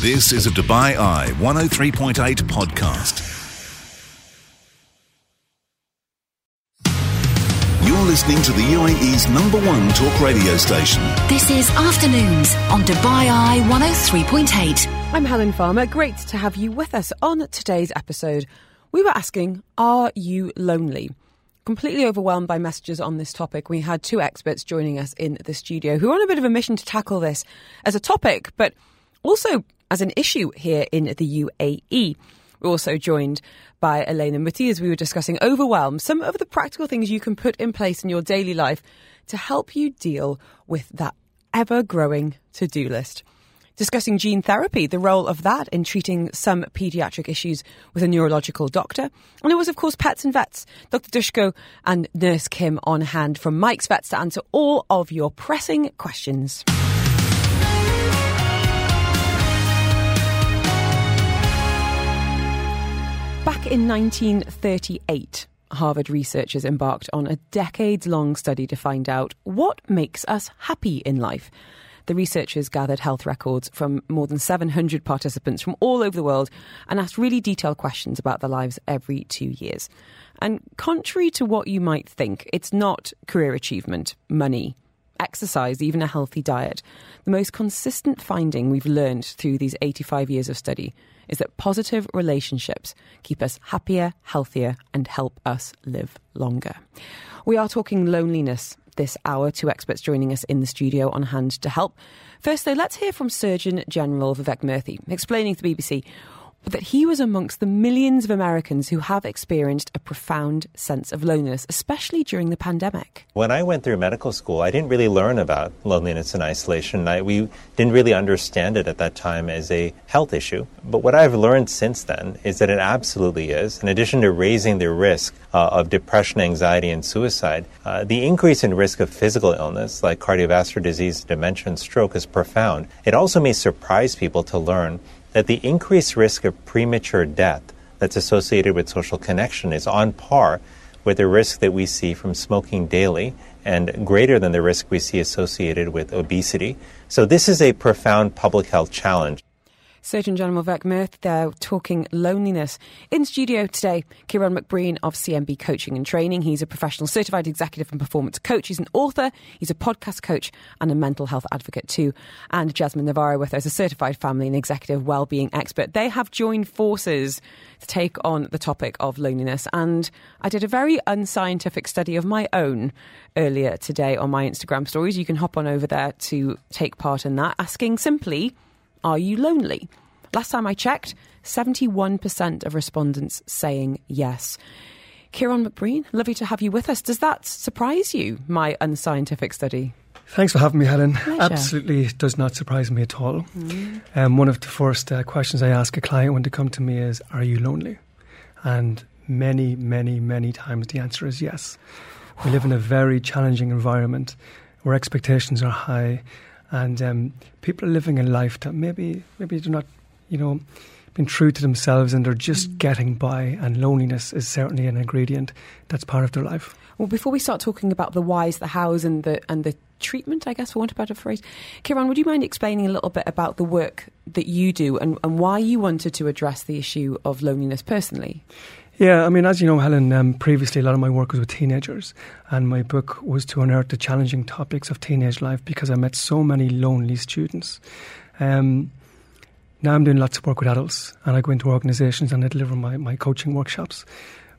This is a Dubai Eye 103.8 podcast. You're listening to the UAE's number one talk radio station. This is Afternoons on Dubai Eye 103.8. I'm Helen Farmer. Great to have you with us on today's episode. We were asking, Are you lonely? Completely overwhelmed by messages on this topic, we had two experts joining us in the studio who are on a bit of a mission to tackle this as a topic, but also as an issue here in the UAE. We're also joined by Elena Muti as we were discussing overwhelm, some of the practical things you can put in place in your daily life to help you deal with that ever growing to do list discussing gene therapy, the role of that in treating some paediatric issues with a neurological doctor. And it was, of course, Pets and Vets, Dr. Dushko and Nurse Kim on hand from Mike's Vets to answer all of your pressing questions. Back in 1938, Harvard researchers embarked on a decades long study to find out what makes us happy in life the researchers gathered health records from more than 700 participants from all over the world and asked really detailed questions about their lives every two years. And contrary to what you might think, it's not career achievement, money, exercise, even a healthy diet. The most consistent finding we've learned through these 85 years of study is that positive relationships keep us happier, healthier, and help us live longer. We are talking loneliness this hour. Two experts joining us in the studio on hand to help. First, though, let's hear from Surgeon General Vivek Murthy, explaining to the BBC that he was amongst the millions of Americans who have experienced a profound sense of loneliness, especially during the pandemic. When I went through medical school, I didn't really learn about loneliness and isolation. I, we didn't really understand it at that time as a health issue. But what I've learned since then is that it absolutely is. In addition to raising the risk uh, of depression, anxiety, and suicide, uh, the increase in risk of physical illness like cardiovascular disease, dementia, and stroke is profound. It also may surprise people to learn that the increased risk of premature death that's associated with social connection is on par with the risk that we see from smoking daily and greater than the risk we see associated with obesity. So, this is a profound public health challenge. Surgeon General Vivek there talking loneliness. In studio today, Kieran McBreen of CMB Coaching and Training. He's a professional certified executive and performance coach. He's an author, he's a podcast coach, and a mental health advocate too. And Jasmine Navarro with us, a certified family and executive well-being expert. They have joined forces to take on the topic of loneliness. And I did a very unscientific study of my own earlier today on my Instagram stories. You can hop on over there to take part in that, asking simply, are you lonely? Last time I checked, 71% of respondents saying yes. Kieran McBreen, lovely to have you with us. Does that surprise you, my unscientific study? Thanks for having me, Helen. Pleasure. Absolutely does not surprise me at all. Mm. Um, one of the first uh, questions I ask a client when they come to me is, Are you lonely? And many, many, many times the answer is yes. We live in a very challenging environment where expectations are high and um, people are living a life that maybe maybe they're not, you know, being true to themselves and they're just mm. getting by. And loneliness is certainly an ingredient that's part of their life. Well, before we start talking about the whys, the hows, and the and the treatment, I guess, for want of a better phrase, Kieran, would you mind explaining a little bit about the work that you do and, and why you wanted to address the issue of loneliness personally? Yeah, I mean, as you know, Helen, um, previously a lot of my work was with teenagers, and my book was to unearth the challenging topics of teenage life because I met so many lonely students. Um, now I'm doing lots of work with adults, and I go into organisations and I deliver my, my coaching workshops.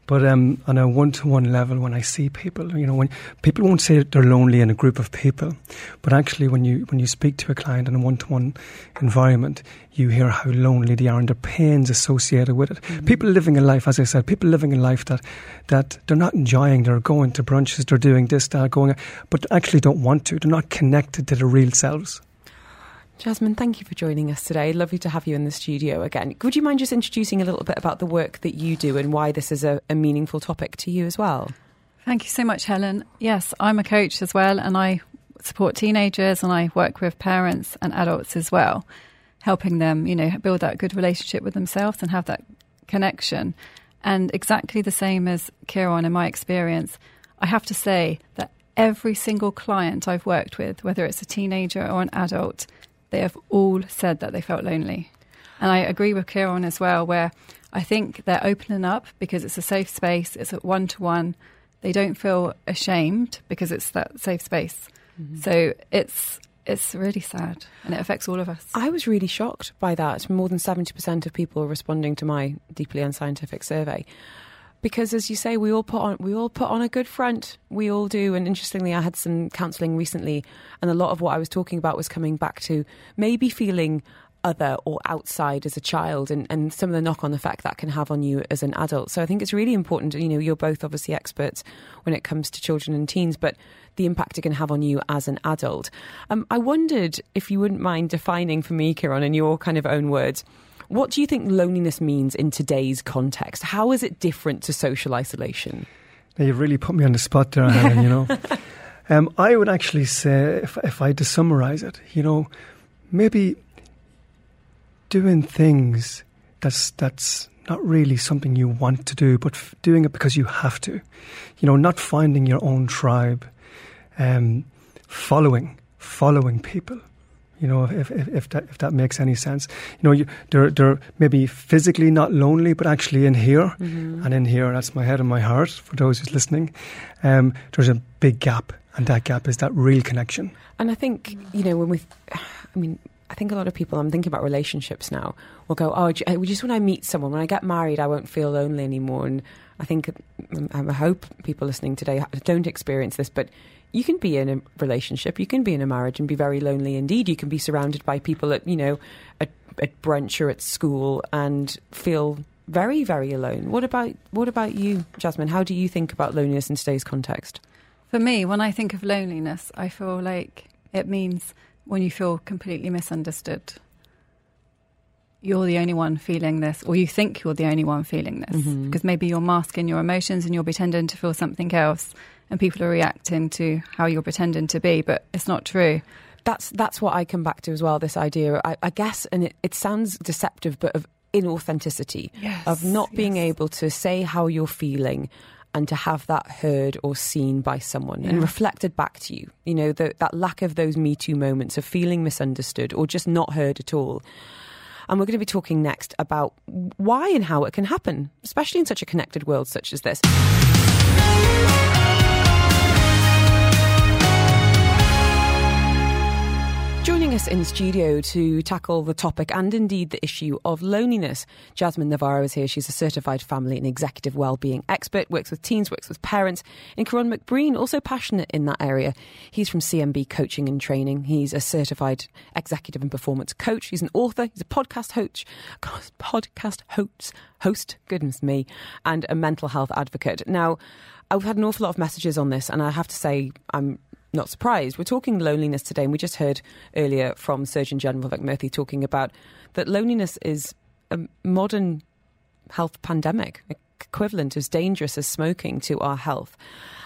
But um, on a one-to-one level, when I see people, you know, when people won't say they're lonely in a group of people, but actually, when you when you speak to a client in a one-to-one environment, you hear how lonely they are and the pains associated with it. Mm-hmm. People living a life, as I said, people living a life that that they're not enjoying. They're going to brunches, they're doing this, that, going, but actually don't want to. They're not connected to their real selves. Jasmine, thank you for joining us today. Lovely to have you in the studio again. Would you mind just introducing a little bit about the work that you do and why this is a, a meaningful topic to you as well? Thank you so much, Helen. Yes, I'm a coach as well, and I support teenagers and I work with parents and adults as well, helping them, you know, build that good relationship with themselves and have that connection. And exactly the same as Kieran in my experience, I have to say that every single client I've worked with, whether it's a teenager or an adult, they have all said that they felt lonely. And I agree with Kieran as well, where I think they're opening up because it's a safe space, it's a one to one. They don't feel ashamed because it's that safe space. Mm-hmm. So it's it's really sad and it affects all of us. I was really shocked by that. More than 70% of people responding to my deeply unscientific survey. Because as you say, we all put on we all put on a good front. We all do. And interestingly, I had some counselling recently, and a lot of what I was talking about was coming back to maybe feeling other or outside as a child and, and some of the knock on effect that can have on you as an adult. So I think it's really important, you know, you're both obviously experts when it comes to children and teens, but the impact it can have on you as an adult. Um, I wondered if you wouldn't mind defining for me, Kieran, in your kind of own words, what do you think loneliness means in today's context? How is it different to social isolation? Now you've really put me on the spot there, Helen, you know. Um, I would actually say, if, if I had to summarise it, you know, maybe doing things that's that's not really something you want to do, but f- doing it because you have to. You know, not finding your own tribe, um, following following people. You know, if, if, if that if that makes any sense. You know, you, they're they're maybe physically not lonely, but actually in here mm-hmm. and in here. That's my head and my heart. For those who's listening, um, there's a big gap, and that gap is that real connection. And I think you know when we, I mean, I think a lot of people, I'm thinking about relationships now, will go, oh, just when I meet someone, when I get married, I won't feel lonely anymore. And I think, um, I hope people listening today don't experience this, but you can be in a relationship, you can be in a marriage and be very lonely indeed. You can be surrounded by people at, you know, at, at brunch or at school and feel very, very alone. What about what about you, Jasmine? How do you think about loneliness in today's context? For me, when I think of loneliness, I feel like it means when you feel completely misunderstood. You're the only one feeling this, or you think you're the only one feeling this, mm-hmm. because maybe you're masking your emotions and you're pretending to feel something else, and people are reacting to how you're pretending to be, but it's not true. That's that's what I come back to as well. This idea, I, I guess, and it, it sounds deceptive, but of inauthenticity, yes, of not being yes. able to say how you're feeling and to have that heard or seen by someone yeah. and reflected back to you. You know, the, that lack of those Me Too moments of feeling misunderstood or just not heard at all. And we're going to be talking next about why and how it can happen, especially in such a connected world such as this. Joining us in studio to tackle the topic and indeed the issue of loneliness, Jasmine Navarro is here. She's a certified family and executive well-being expert, works with teens, works with parents. And Kieran McBreen, also passionate in that area. He's from CMB Coaching and Training. He's a certified executive and performance coach. He's an author. He's a podcast host, podcast host, host, goodness me, and a mental health advocate. Now, I've had an awful lot of messages on this, and I have to say I'm not surprised. We're talking loneliness today, and we just heard earlier from Surgeon General Vivek Murthy talking about that loneliness is a modern health pandemic, equivalent as dangerous as smoking to our health.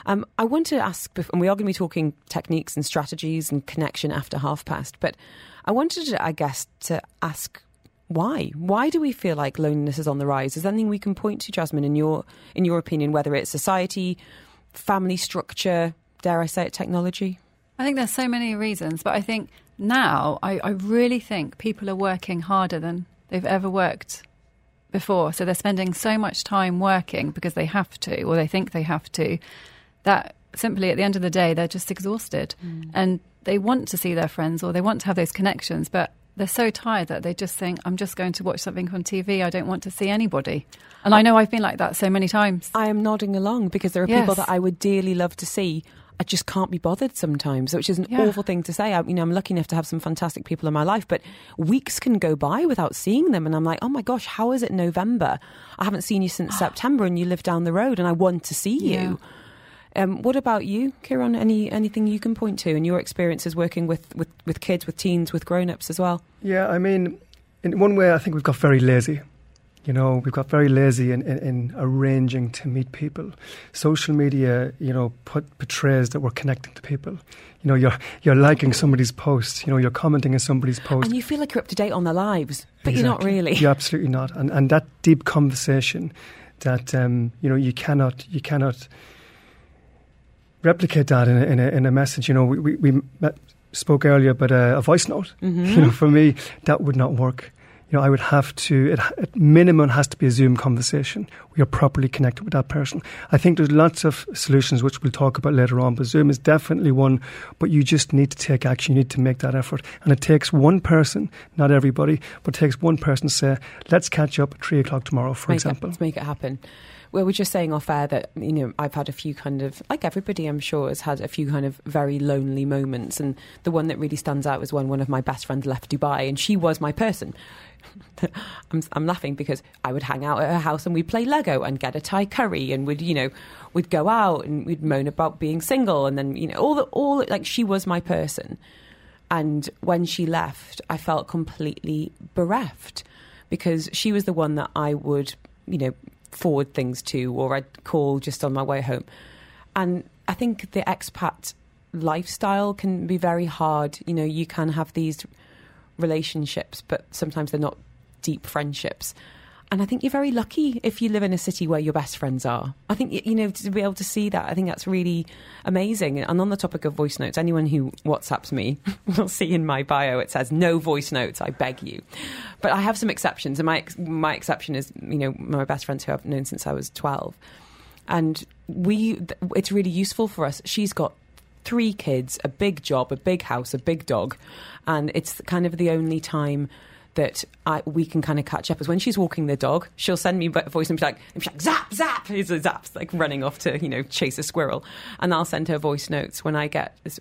Um, I want to ask, and we are going to be talking techniques and strategies and connection after half past, but I wanted, I guess, to ask why? Why do we feel like loneliness is on the rise? Is there anything we can point to, Jasmine, in your in your opinion, whether it's society, family structure, dare I say it, technology? I think there's so many reasons, but I think now I, I really think people are working harder than they've ever worked before. So they're spending so much time working because they have to, or they think they have to, that simply at the end of the day they're just exhausted mm. and they want to see their friends or they want to have those connections, but they're so tired that they just think, I'm just going to watch something on TV. I don't want to see anybody. And I know I've been like that so many times. I am nodding along because there are yes. people that I would dearly love to see I just can't be bothered sometimes, which is an yeah. awful thing to say. I, you know, I'm lucky enough to have some fantastic people in my life, but weeks can go by without seeing them, and I'm like, oh my gosh, how is it November? I haven't seen you since September, and you live down the road, and I want to see you. Yeah. Um, what about you, Kieran? Any anything you can point to in your experiences working with, with, with kids, with teens, with grown ups as well? Yeah, I mean, in one way, I think we've got very lazy. You know, we've got very lazy in, in, in, arranging to meet people. Social media, you know, put, portrays that we're connecting to people. You know, you're you're liking somebody's post. You know, you're commenting on somebody's post, and you feel like you're up to date on their lives, but exactly. you're not really. You're absolutely not. And and that deep conversation, that um, you know, you cannot you cannot replicate that in a, in a, in a message. You know, we we, we met, spoke earlier about a, a voice note. Mm-hmm. You know, for me, that would not work you know, I would have to, it, at minimum, has to be a Zoom conversation. We are properly connected with that person. I think there's lots of solutions which we'll talk about later on, but Zoom is definitely one, but you just need to take action. You need to make that effort. And it takes one person, not everybody, but it takes one person to say, let's catch up at three o'clock tomorrow, for make example. It, let's make it happen. We were just saying off air that, you know, I've had a few kind of, like everybody I'm sure has had a few kind of very lonely moments. And the one that really stands out was when one of my best friends left Dubai and she was my person. I'm, I'm laughing because I would hang out at her house and we'd play Lego and get a Thai curry and we'd, you know, we'd go out and we'd moan about being single and then, you know, all the, all, like she was my person. And when she left, I felt completely bereft because she was the one that I would, you know, forward things to or I'd call just on my way home. And I think the expat lifestyle can be very hard. You know, you can have these relationships, but sometimes they're not deep friendships. And I think you're very lucky if you live in a city where your best friends are. I think, you know, to be able to see that, I think that's really amazing. And on the topic of voice notes, anyone who WhatsApps me will see in my bio it says no voice notes, I beg you. But I have some exceptions. And my, my exception is, you know, my best friends who I've known since I was 12. And we, it's really useful for us. She's got three kids, a big job, a big house, a big dog. And it's kind of the only time that I, we can kind of catch up is when she's walking the dog, she'll send me a voice and be like, and like zap, zap, it's a zap, like running off to, you know, chase a squirrel. And I'll send her voice notes when I get this.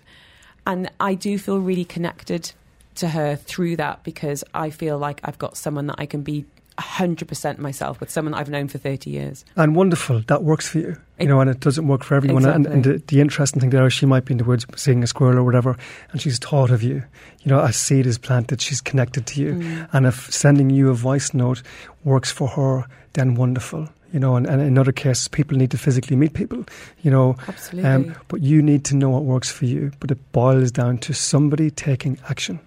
And I do feel really connected to her through that because I feel like I've got someone that I can be 100% myself with someone I've known for 30 years. And wonderful, that works for you. You know, and it doesn't work for everyone. Exactly. And, and the, the, interesting thing there is she might be in the woods seeing a squirrel or whatever, and she's thought of you. You know, a seed is planted, she's connected to you. Mm. And if sending you a voice note works for her, then wonderful. You know, and, and in other cases, people need to physically meet people, you know. Absolutely. Um, but you need to know what works for you. But it boils down to somebody taking action.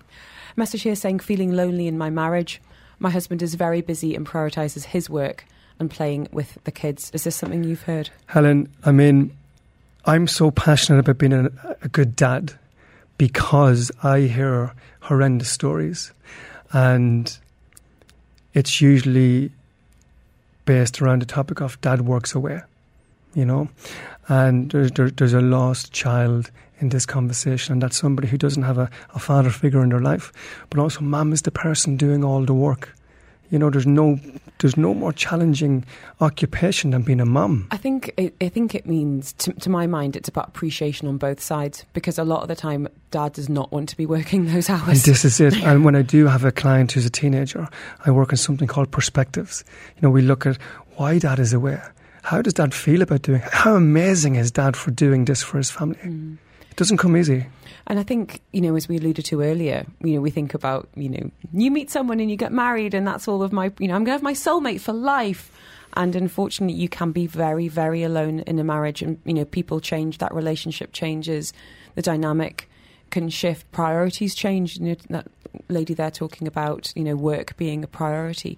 Message here saying, feeling lonely in my marriage my husband is very busy and prioritises his work and playing with the kids. Is this something you've heard? Helen, I mean, I'm so passionate about being a, a good dad because I hear horrendous stories. And it's usually based around the topic of dad works away, you know, and there's, there, there's a lost child in this conversation, and that's somebody who doesn't have a, a father figure in their life, but also mom is the person doing all the work. You know, there's no there's no more challenging occupation than being a mum. I think it, I think it means, to, to, my mind, it's about appreciation on both sides because a lot of the time, dad does not want to be working those hours. And this is it. and when I do have a client who's a teenager, I work on something called perspectives. You know, we look at why dad is away. How does dad feel about doing? It? How amazing is dad for doing this for his family? Mm doesn't come easy. And I think, you know, as we alluded to earlier, you know, we think about, you know, you meet someone and you get married and that's all of my, you know, I'm going to have my soulmate for life. And unfortunately, you can be very, very alone in a marriage. And, you know, people change, that relationship changes, the dynamic can shift, priorities change. You know, that lady there talking about, you know, work being a priority.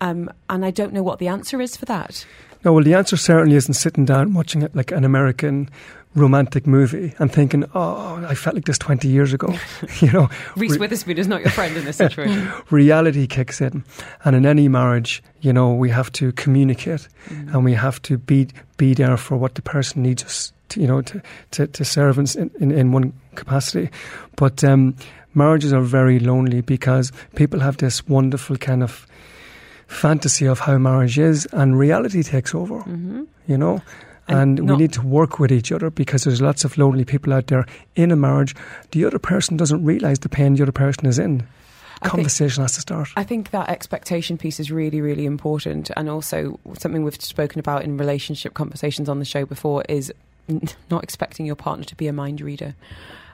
Um, and I don't know what the answer is for that. No, well, the answer certainly isn't sitting down watching it like an American romantic movie and thinking, oh, I felt like this 20 years ago. you know, Reese re- Witherspoon is not your friend in this situation. reality kicks in. And in any marriage, you know, we have to communicate mm. and we have to be, be there for what the person needs us, to, you know, to, to, to serve in, in, in one capacity. But um, marriages are very lonely because people have this wonderful kind of fantasy of how marriage is and reality takes over, mm-hmm. you know? And, and we need to work with each other because there's lots of lonely people out there in a marriage. The other person doesn't realise the pain the other person is in. I Conversation think, has to start. I think that expectation piece is really, really important. And also, something we've spoken about in relationship conversations on the show before is not expecting your partner to be a mind reader.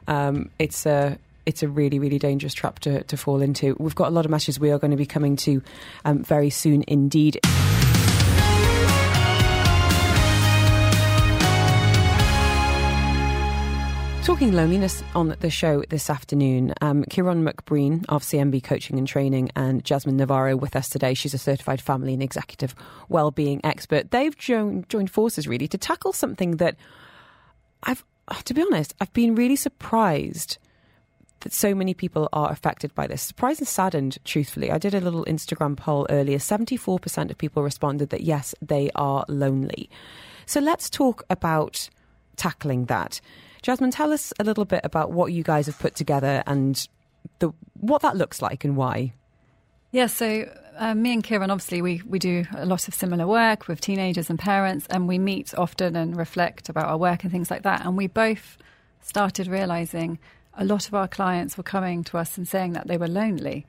Um, it's a it's a really, really dangerous trap to, to fall into. We've got a lot of messages we are going to be coming to um, very soon indeed. Talking loneliness on the show this afternoon, um, Kieran McBreen of CMB Coaching and Training and Jasmine Navarro with us today. She's a certified family and executive well-being expert. They've joined, joined forces really to tackle something that I've, to be honest, I've been really surprised that so many people are affected by this. Surprised and saddened, truthfully. I did a little Instagram poll earlier. 74% of people responded that yes, they are lonely. So let's talk about tackling that. Jasmine, tell us a little bit about what you guys have put together and the, what that looks like and why. Yeah, so uh, me and Kieran, obviously, we, we do a lot of similar work with teenagers and parents, and we meet often and reflect about our work and things like that. And we both started realizing a lot of our clients were coming to us and saying that they were lonely.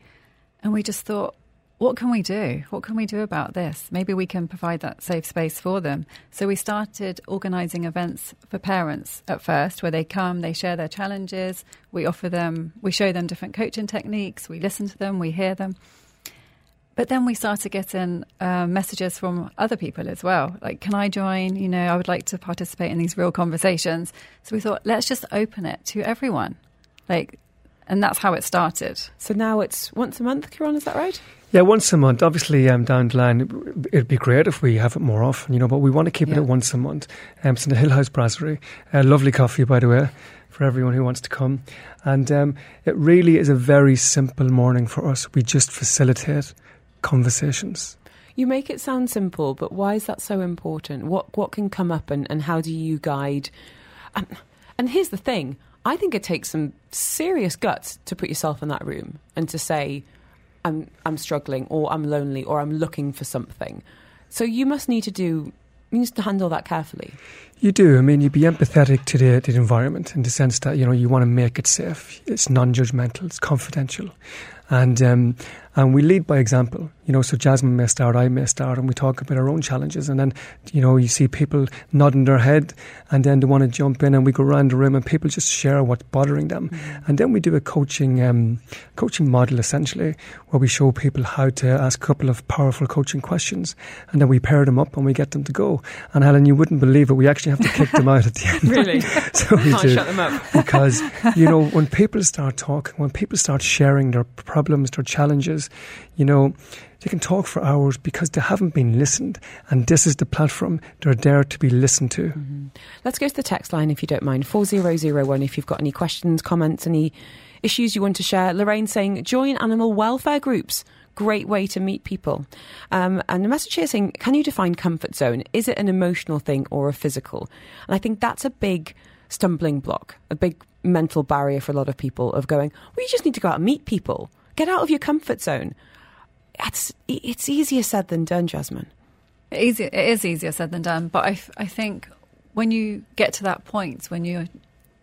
And we just thought, what can we do? What can we do about this? Maybe we can provide that safe space for them. So we started organising events for parents at first, where they come, they share their challenges, we offer them, we show them different coaching techniques, we listen to them, we hear them. But then we started getting uh, messages from other people as well. Like, can I join? You know, I would like to participate in these real conversations. So we thought, let's just open it to everyone. Like, and that's how it started. So now it's once a month, Kieran, is that right? Yeah, once a month. Obviously, um, down the line, it'd be great if we have it more often, you know, but we want to keep yeah. it at once a month. Um, it's in the Hill House Brasserie. Uh, lovely coffee, by the way, for everyone who wants to come. And um, it really is a very simple morning for us. We just facilitate conversations. You make it sound simple, but why is that so important? What what can come up, and, and how do you guide? Um, and here's the thing: I think it takes some serious guts to put yourself in that room and to say, "I'm I'm struggling," or "I'm lonely," or "I'm looking for something." So you must need to do you need to handle that carefully. You do. I mean, you'd be empathetic to the, the environment in the sense that you know you want to make it safe. It's non-judgmental. It's confidential, and um, and we lead by example. You know, so Jasmine missed out, I missed out, and we talk about our own challenges, and then you know you see people nodding their head, and then they want to jump in, and we go around the room, and people just share what's bothering them, mm-hmm. and then we do a coaching um, coaching model essentially, where we show people how to ask a couple of powerful coaching questions, and then we pair them up and we get them to go. And Helen, you wouldn't believe it, we actually have to kick them out at the end. really? so we Can't do shut them up because you know when people start talking, when people start sharing their problems, their challenges, you know, they can talk for hours because they haven't been listened, and this is the platform they're there to be listened to. Mm-hmm. Let's go to the text line if you don't mind. Four zero zero one. If you've got any questions, comments, any issues you want to share. Lorraine saying join animal welfare groups great way to meet people. Um, and the message here saying, can you define comfort zone? Is it an emotional thing or a physical? And I think that's a big stumbling block, a big mental barrier for a lot of people of going, well, you just need to go out and meet people. Get out of your comfort zone. It's, it's easier said than done, Jasmine. Easy, it is easier said than done. But I, I think when you get to that point, when you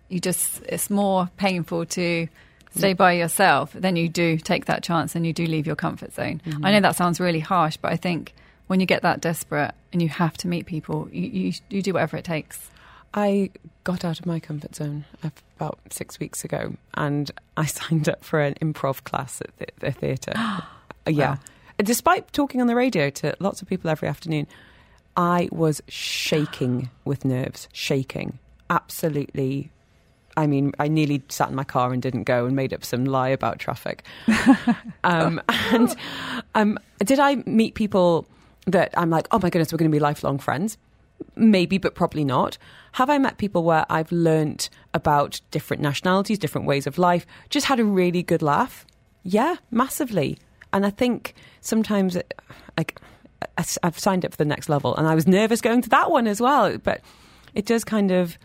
you just, it's more painful to stay by yourself, then you do take that chance and you do leave your comfort zone. Mm-hmm. I know that sounds really harsh, but I think when you get that desperate and you have to meet people, you, you, you do whatever it takes. I got out of my comfort zone about six weeks ago and I signed up for an improv class at the, the theatre. yeah. Wow. Despite talking on the radio to lots of people every afternoon, I was shaking with nerves, shaking. Absolutely I mean, I nearly sat in my car and didn't go and made up some lie about traffic. um, and um, did I meet people that I'm like, oh my goodness, we're going to be lifelong friends? Maybe, but probably not. Have I met people where I've learnt about different nationalities, different ways of life, just had a really good laugh? Yeah, massively. And I think sometimes, like, I've signed up for the next level, and I was nervous going to that one as well. But it does kind of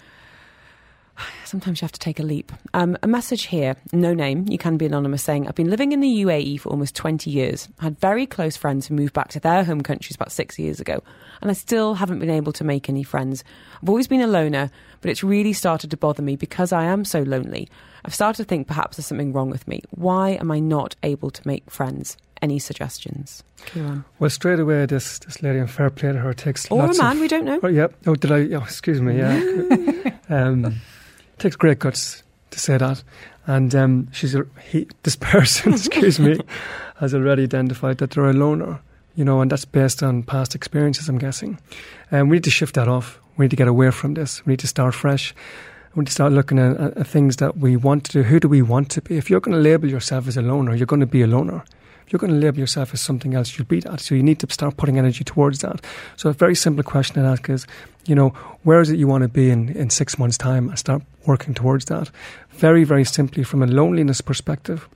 sometimes you have to take a leap. Um, a message here, no name, you can be anonymous, saying, I've been living in the UAE for almost 20 years. I had very close friends who moved back to their home countries about six years ago, and I still haven't been able to make any friends. I've always been a loner, but it's really started to bother me because I am so lonely. I've started to think perhaps there's something wrong with me. Why am I not able to make friends? Any suggestions? Kieran? Well, straight away, this this lady in fair play to her takes or a man, of, we don't know. Oh, yeah. Oh, did I? Oh, excuse me. Yeah. um, takes great guts to say that. And um, she's a, he, this person, excuse me, has already identified that they're a loner, you know, and that's based on past experiences, I'm guessing. And um, we need to shift that off. We need to get away from this. We need to start fresh. We need to start looking at, at, things that we want to do. Who do we want to be? If you're going to label yourself as a loner, you're going to be a loner If you're going to label yourself as something else, you'll be that. So you need to start putting energy towards that. So a very simple question to ask is, you know, where is it you want to be in, in six months' time and start working towards that? Very, very simply from a loneliness perspective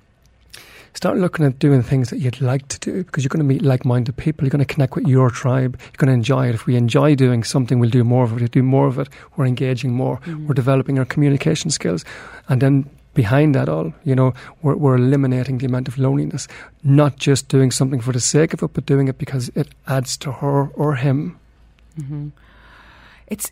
start looking at doing things that you'd like to do because you're going to meet like-minded people. You're going to connect with your tribe. You're going to enjoy it. If we enjoy doing something, we'll do more of it. We do more of it. We're engaging more. Mm. We're developing our communication skills, and then behind that all, you know, we're, we're eliminating the amount of loneliness. Not just doing something for the sake of it, but doing it because it adds to her or him. Mm-hmm. It's.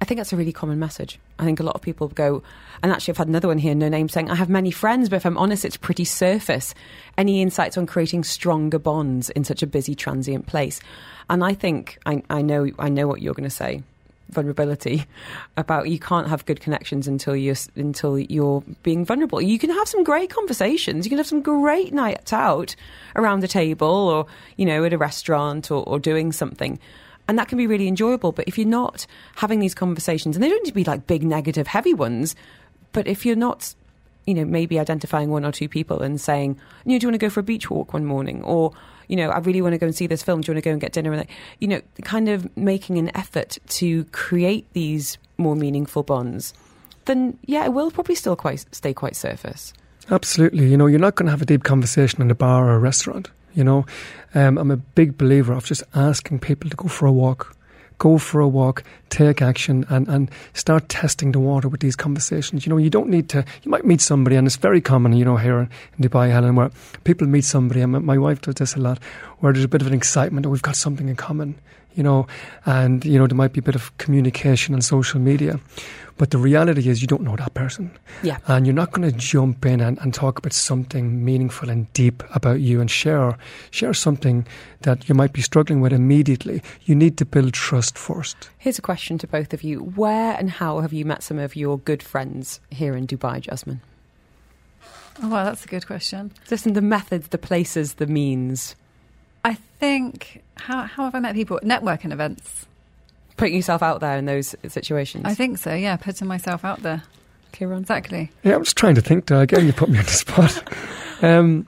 I think that's a really common message. I think a lot of people go, and actually, I've had another one here, no name, saying, I have many friends, but if I'm honest, it's pretty surface. Any insights on creating stronger bonds in such a busy, transient place? And I think, I, I know, I know what you're going to say vulnerability about you can't have good connections until you're until you're being vulnerable. You can have some great conversations. You can have some great nights out around the table or you know at a restaurant or, or doing something and that can be really enjoyable. But if you're not having these conversations, and they don't need to be like big, negative, heavy ones, but if you're not, you know, maybe identifying one or two people and saying, you know, do you want to go for a beach walk one morning? Or, you know, I really want to go and see this film. Do you want to go and get dinner? And, you know, kind of making an effort to create these more meaningful bonds, then yeah, it will probably still quite stay quite surface. Absolutely. You know, you're not going to have a deep conversation in a bar or a restaurant. You know, um, I'm a big believer of just asking people to go for a walk. Go for a walk, take action, and, and start testing the water with these conversations. You know, you don't need to, you might meet somebody, and it's very common, you know, here in Dubai, Helen, where people meet somebody, and my wife does this a lot, where there's a bit of an excitement, oh, we've got something in common, you know, and, you know, there might be a bit of communication on social media. But the reality is, you don't know that person. Yeah. And you're not going to jump in and, and talk about something meaningful and deep about you and share share something that you might be struggling with immediately. You need to build trust first. Here's a question to both of you: Where and how have you met some of your good friends here in Dubai, Jasmine? Oh, wow, that's a good question. Listen, the methods, the places, the means. I think how how have I met people? At networking events putting yourself out there in those situations. I think so. Yeah, putting myself out there. Kieran, exactly. Yeah, I'm just trying to think. There. Again, you put me on the spot. Um,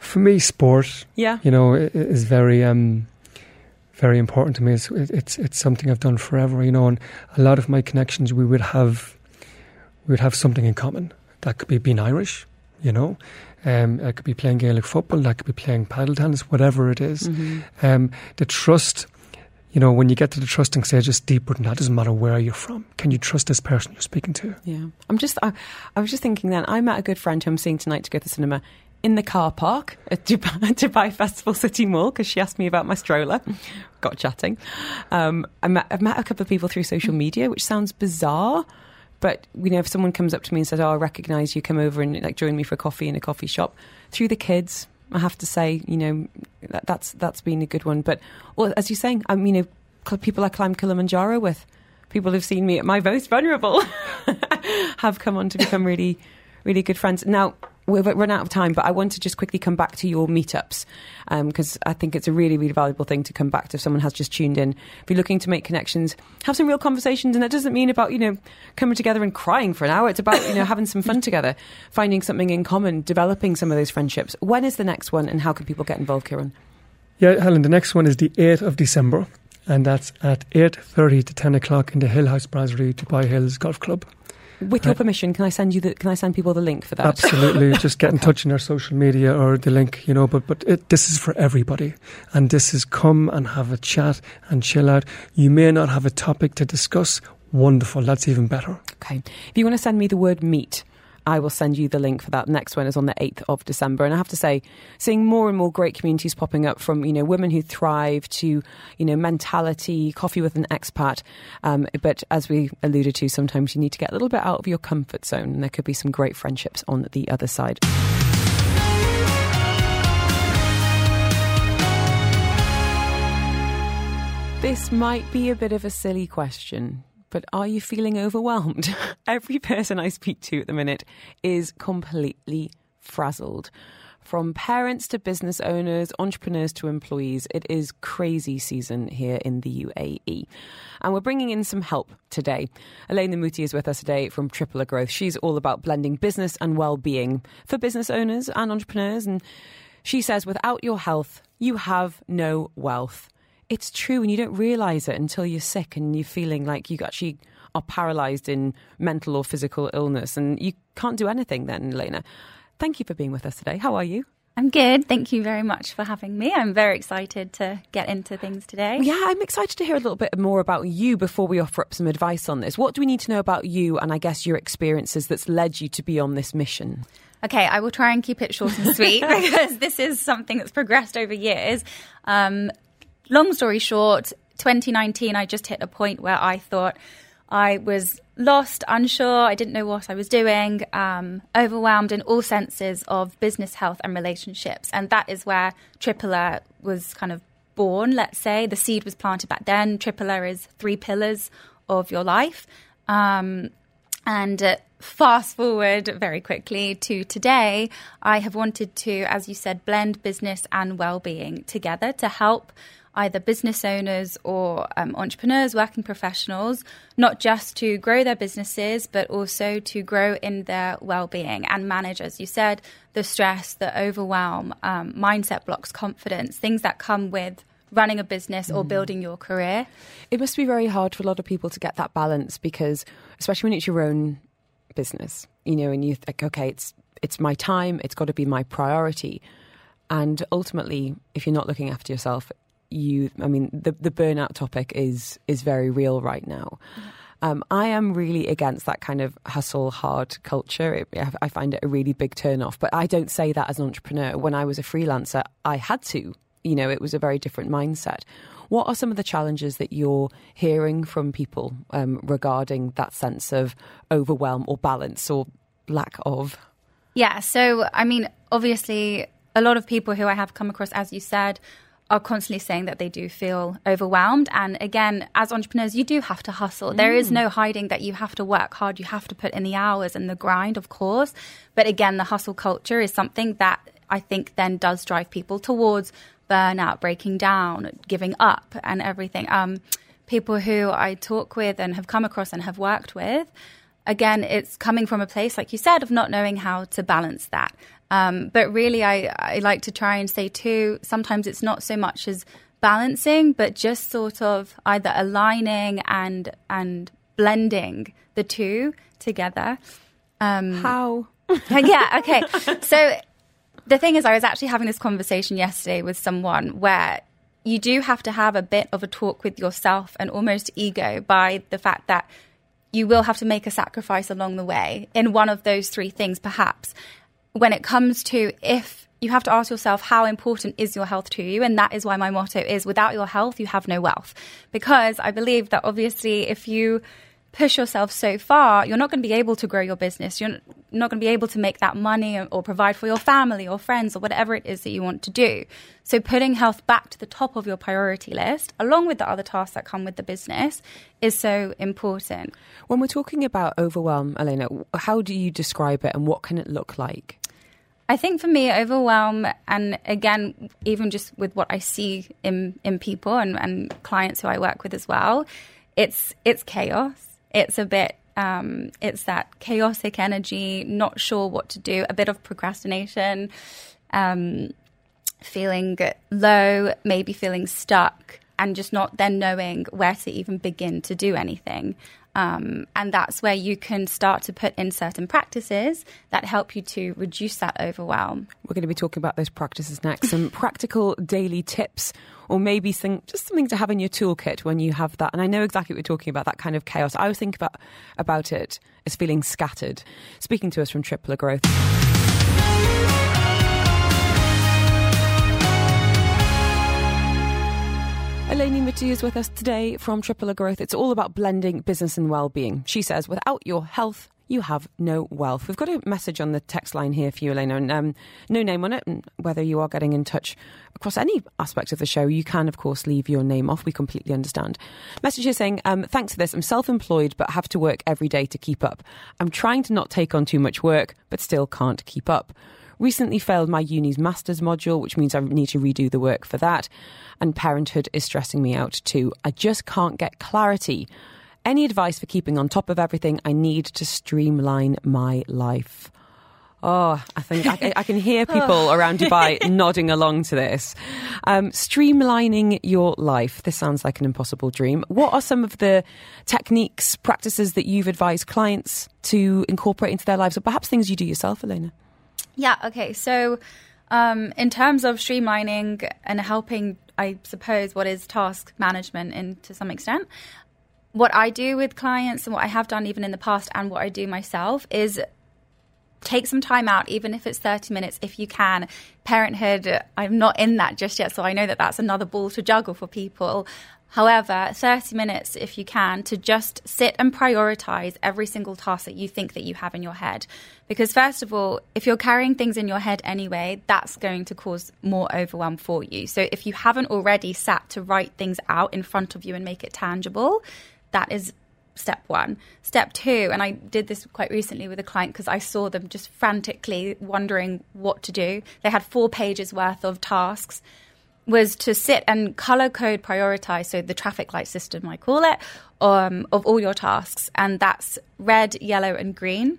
for me, sport. Yeah. You know, is very. Um, very important to me. It's, it's it's something I've done forever, you know. And a lot of my connections, we would have we would have something in common. That could be being Irish, you know. Um, that could be playing Gaelic football. That could be playing paddle tennis. Whatever it is. Mm-hmm. Um, the trust you know, when you get to the trusting stage, it's deeper than that. It doesn't matter where you're from. Can you trust this person you're speaking to? Yeah. I'm just, I, I was just thinking then, I met a good friend who I'm seeing tonight to go to the cinema in the car park at Dubai, Dubai Festival City Mall because she asked me about my stroller. Got chatting. Um, I met, I've met a couple of people through social media, which sounds bizarre. But you know, if someone comes up to me and says, "Oh, I recognise you, come over and like join me for coffee in a coffee shop," through the kids, I have to say, you know, that, that's that's been a good one. But well, as you're saying, I mean, you know, people I climb Kilimanjaro with, people who've seen me at my most vulnerable, have come on to become really, really good friends. Now, we've run out of time, but I want to just quickly come back to your meetups because um, I think it's a really, really valuable thing to come back to if someone has just tuned in. If you're looking to make connections, have some real conversations, and that doesn't mean about you know coming together and crying for an hour. It's about you know having some fun together, finding something in common, developing some of those friendships. When is the next one, and how can people get involved, Kieran? Yeah, Helen, the next one is the 8th of December, and that's at 8.30 to 10 o'clock in the Hill House Brasserie, Dubai Hills Golf Club. With your permission, can I send you the? Can I send people the link for that? Absolutely. Just get in touch in our social media or the link, you know. But but it, this is for everybody, and this is come and have a chat and chill out. You may not have a topic to discuss. Wonderful. That's even better. Okay. If you want to send me the word meet I will send you the link for that. Next one is on the 8th of December. And I have to say, seeing more and more great communities popping up from, you know, women who thrive to, you know, mentality, coffee with an expat. Um, but as we alluded to, sometimes you need to get a little bit out of your comfort zone and there could be some great friendships on the other side. This might be a bit of a silly question, but are you feeling overwhelmed? Every person I speak to at the minute is completely frazzled. From parents to business owners, entrepreneurs to employees, it is crazy season here in the UAE. And we're bringing in some help today. Elaine Namuti is with us today from Tripler Growth. She's all about blending business and well being for business owners and entrepreneurs. And She says, without your health, you have no wealth. It's true, and you don't realise it until you're sick and you're feeling like you actually are paralysed in mental or physical illness, and you can't do anything then, Elena. Thank you for being with us today. How are you? I'm good. Thank you very much for having me. I'm very excited to get into things today. Yeah, I'm excited to hear a little bit more about you before we offer up some advice on this. What do we need to know about you and I guess your experiences that's led you to be on this mission? Okay, I will try and keep it short and sweet because this is something that's progressed over years. Um, long story short, 2019, I just hit a point where I thought I was lost, unsure, I didn't know what I was doing, um, overwhelmed in all senses of business health and relationships. And that is where Tripler was kind of born, let's say. The seed was planted back then. Tripler is three pillars of your life. Um, and uh, fast forward very quickly to today, I have wanted to, as you said, blend business and well being together to help either business owners or um, entrepreneurs, working professionals, not just to grow their businesses, but also to grow in their well being and manage, as you said, the stress, the overwhelm, um, mindset blocks, confidence, things that come with running a business or mm. building your career. It must be very hard for a lot of people to get that balance because, especially when it's your own business, you know, and you think, okay, it's it's my time, it's got to be my priority. And ultimately, if you're not looking after yourself, you, I mean, the the burnout topic is is very real right now. Um, I am really against that kind of hustle hard culture. It, I find it a really big turn off. But I don't say that as an entrepreneur. When I was a freelancer, I had to. You know, it was a very different mindset. What are some of the challenges that you're hearing from people um, regarding that sense of overwhelm or balance or lack of? Yeah. So, I mean, obviously, a lot of people who I have come across, as you said, are constantly saying that they do feel overwhelmed. And again, as entrepreneurs, you do have to hustle. Mm. There is mm. no hiding that you have to work hard. You have to put in the hours and the grind, of course. But again, the hustle culture is something that I think then does drive people towards burnout, breaking down, giving up, and everything. Um, people who I talk with and have come across and have worked with, again, it's coming from a place, like you said, of not knowing how to balance that. Um, but really, I, I like to try and say too, sometimes it's not so much as balancing, but just sort of either aligning and and blending the two together. Um, How? yeah. Okay. So the thing is, I was actually having this conversation yesterday with someone where you do have to have a bit of a talk with yourself and almost ego by the fact that you will have to make a sacrifice along the way in one of those three things, perhaps when it comes to if you have to ask yourself how important is your health to you? And that is why my motto is without your health you have no wealth. Because i believe that obviously if you push yourself so far you're not going to be able to grow your business. You're not going to be able to make that money or provide for your family or friends or whatever it is that you want to do. So putting health back to the top of your priority list along with the other tasks that come with the business is so important. When we're talking about overwhelm elena how do you describe it and what can it look like I think for me, overwhelm, and again, even just with what I see in in people and, and clients who I work with as well, it's it's chaos. It's a bit um, it's that chaotic energy, not sure what to do, a bit of procrastination, um, feeling low, maybe feeling stuck, and just not then knowing where to even begin to do anything. Um, and that's where you can start to put in certain practices that help you to reduce that overwhelm. We're going to be talking about those practices next. Some practical daily tips, or maybe some, just something to have in your toolkit when you have that. And I know exactly what you're talking about, that kind of chaos. I always think about, about it as feeling scattered. Speaking to us from Tripler Growth. Eleni Muti is with us today from Tripler Growth. It's all about blending business and well-being. She says, without your health, you have no wealth. We've got a message on the text line here for you, Elena, and um, no name on it. And whether you are getting in touch across any aspect of the show, you can, of course, leave your name off. We completely understand. Message is saying, um, thanks for this. I'm self employed, but have to work every day to keep up. I'm trying to not take on too much work, but still can't keep up. Recently failed my uni's master's module, which means I need to redo the work for that. And parenthood is stressing me out too. I just can't get clarity. Any advice for keeping on top of everything I need to streamline my life? Oh, I think I, I can hear people around Dubai nodding along to this. Um, streamlining your life. This sounds like an impossible dream. What are some of the techniques, practices that you've advised clients to incorporate into their lives, or perhaps things you do yourself, Elena? Yeah, okay. So, um, in terms of streamlining and helping, I suppose, what is task management in to some extent, what I do with clients and what I have done even in the past and what I do myself is take some time out, even if it's 30 minutes, if you can. Parenthood, I'm not in that just yet, so I know that that's another ball to juggle for people. However, 30 minutes, if you can, to just sit and prioritize every single task that you think that you have in your head. Because first of all, if you're carrying things in your head anyway, that's going to cause more overwhelm for you. So if you haven't already sat to write things out in front of you and make it tangible, that is step one. Step two, and I did this quite recently with a client because I saw them just frantically wondering what to do. They had four pages worth of tasks. Was to sit and color code prioritize, so the traffic light system, I call it, um, of all your tasks. And that's red, yellow, and green.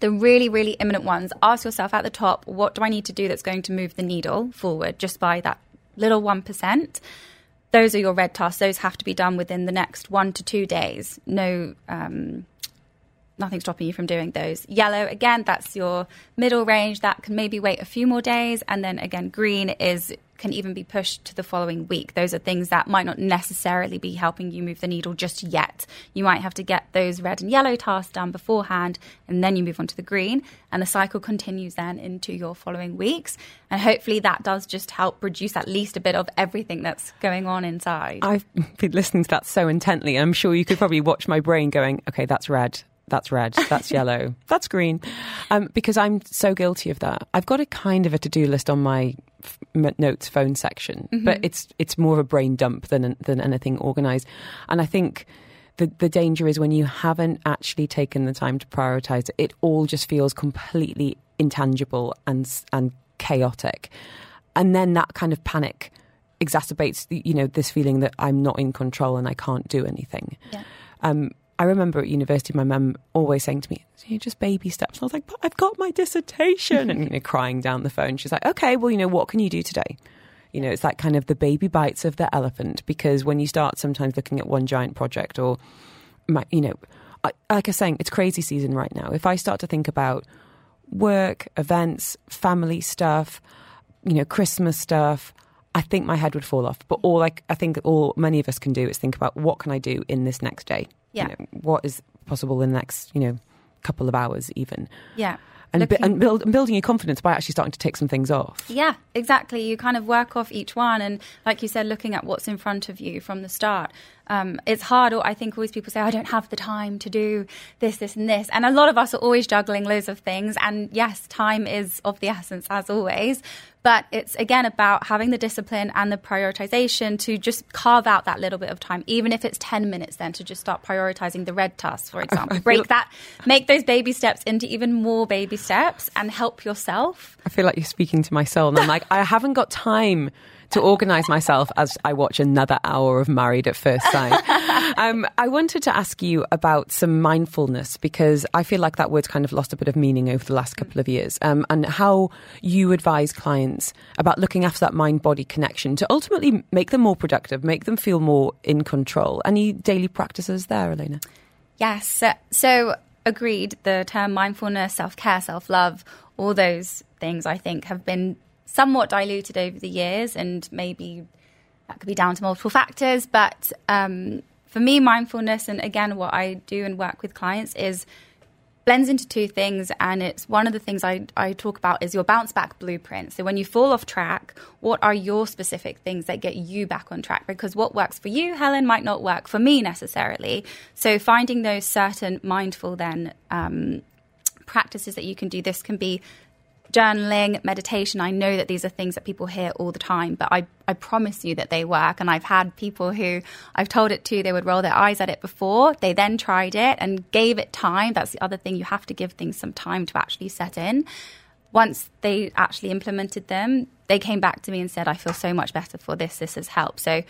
The really, really imminent ones, ask yourself at the top, what do I need to do that's going to move the needle forward just by that little 1%? those are your red tasks. Those have to be done within the next one to two days. No, um, nothing stopping you from doing those. Yellow, again, that's your middle range. That can maybe wait a few more days. And then again, green is can even be pushed to the following week. Those are things that might not necessarily be helping you move the needle just yet. You might have to get those red and yellow tasks done beforehand, and then you move on to the green. And the cycle continues then into your following weeks. And hopefully that does just help reduce at least a bit of everything that's going on inside. I've been listening to that so intently. I'm sure you could probably watch my brain going, okay, that's red that's red, that's yellow, that's green. Um, because I'm so guilty of that. I've got a kind of a to do list on my notes phone section, mm-hmm. but it's it's more of a brain dump than than anything organized. And I think the the danger is when you haven't actually taken the time to prioritize it, it all just feels completely intangible and and chaotic. And then that kind of panic exacerbates the, you know this feeling that I'm not in control and I can't do anything. Yeah. Um, I remember at university, my mum always saying to me, you know, just baby steps. And I was like, but I've got my dissertation. and, you know, crying down the phone. She's like, okay, well, you know, what can you do today? You know, it's like kind of the baby bites of the elephant because when you start sometimes looking at one giant project or, you know, I, like I was saying, it's crazy season right now. If I start to think about work, events, family stuff, you know, Christmas stuff, I think my head would fall off. But all like I think all many of us can do is think about what can I do in this next day yeah. You know, what is possible in the next, you know, couple of hours even. Yeah. And, Looking, and, build, and building your confidence by actually starting to take some things off. Yeah, exactly. You kind of work off each one, and like you said, looking at what's in front of you from the start. Um, it's hard. Or I think always people say, I don't have the time to do this, this, and this. And a lot of us are always juggling loads of things. And yes, time is of the essence as always. But it's again about having the discipline and the prioritization to just carve out that little bit of time, even if it's 10 minutes, then to just start prioritizing the red tasks, for example. Break that, make those baby steps into even more baby steps and help yourself. I feel like you're speaking to my soul. And I'm like, I haven't got time to organise myself as I watch another hour of Married at First Sight. Um, I wanted to ask you about some mindfulness because I feel like that word's kind of lost a bit of meaning over the last couple of years, um, and how you advise clients about looking after that mind body connection to ultimately make them more productive, make them feel more in control. Any daily practices there, Elena? Yes. So, agreed, the term mindfulness, self care, self love, all those things I think have been somewhat diluted over the years, and maybe that could be down to multiple factors. But um, for me, mindfulness, and again, what I do and work with clients is blends into two things and it's one of the things I, I talk about is your bounce back blueprint so when you fall off track what are your specific things that get you back on track because what works for you helen might not work for me necessarily so finding those certain mindful then um, practices that you can do this can be journaling, meditation, I know that these are things that people hear all the time, but I, I promise you that they work. And I've had people who I've told it to, they would roll their eyes at it before. They then tried it and gave it time. That's the other thing. You have to give things some time to actually set in. Once they actually implemented them, they came back to me and said, I feel so much better for this. This has helped. So,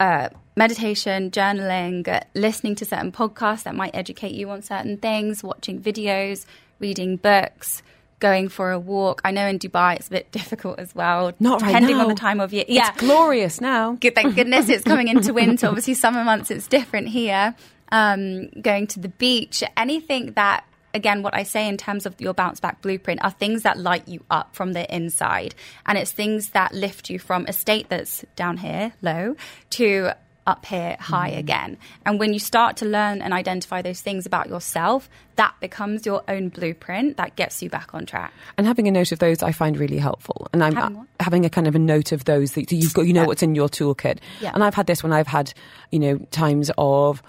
uh, meditation, journaling, uh, listening to certain podcasts that might educate you on certain things, watching videos, reading books going for a walk. I know in Dubai it's a bit difficult as well, Not right depending on the time of year. Yeah, It's glorious now. Good, thank goodness it's coming into winter. Obviously, summer months it's different here. Um, going to the beach, anything that, again, what I say in terms of your bounce back blueprint are things that light you up from the inside. And it's things that lift you from a state that's down here, low, to up here high mm. again. And when you start to learn and identify those things about yourself, that becomes your own blueprint that gets you back on track. And having a note of those, I find really helpful. And I'm Having what? Uh, having a kind of a note of those that you've got, you know, what's in your toolkit. Yeah. And I've had this when I've had, you know, times of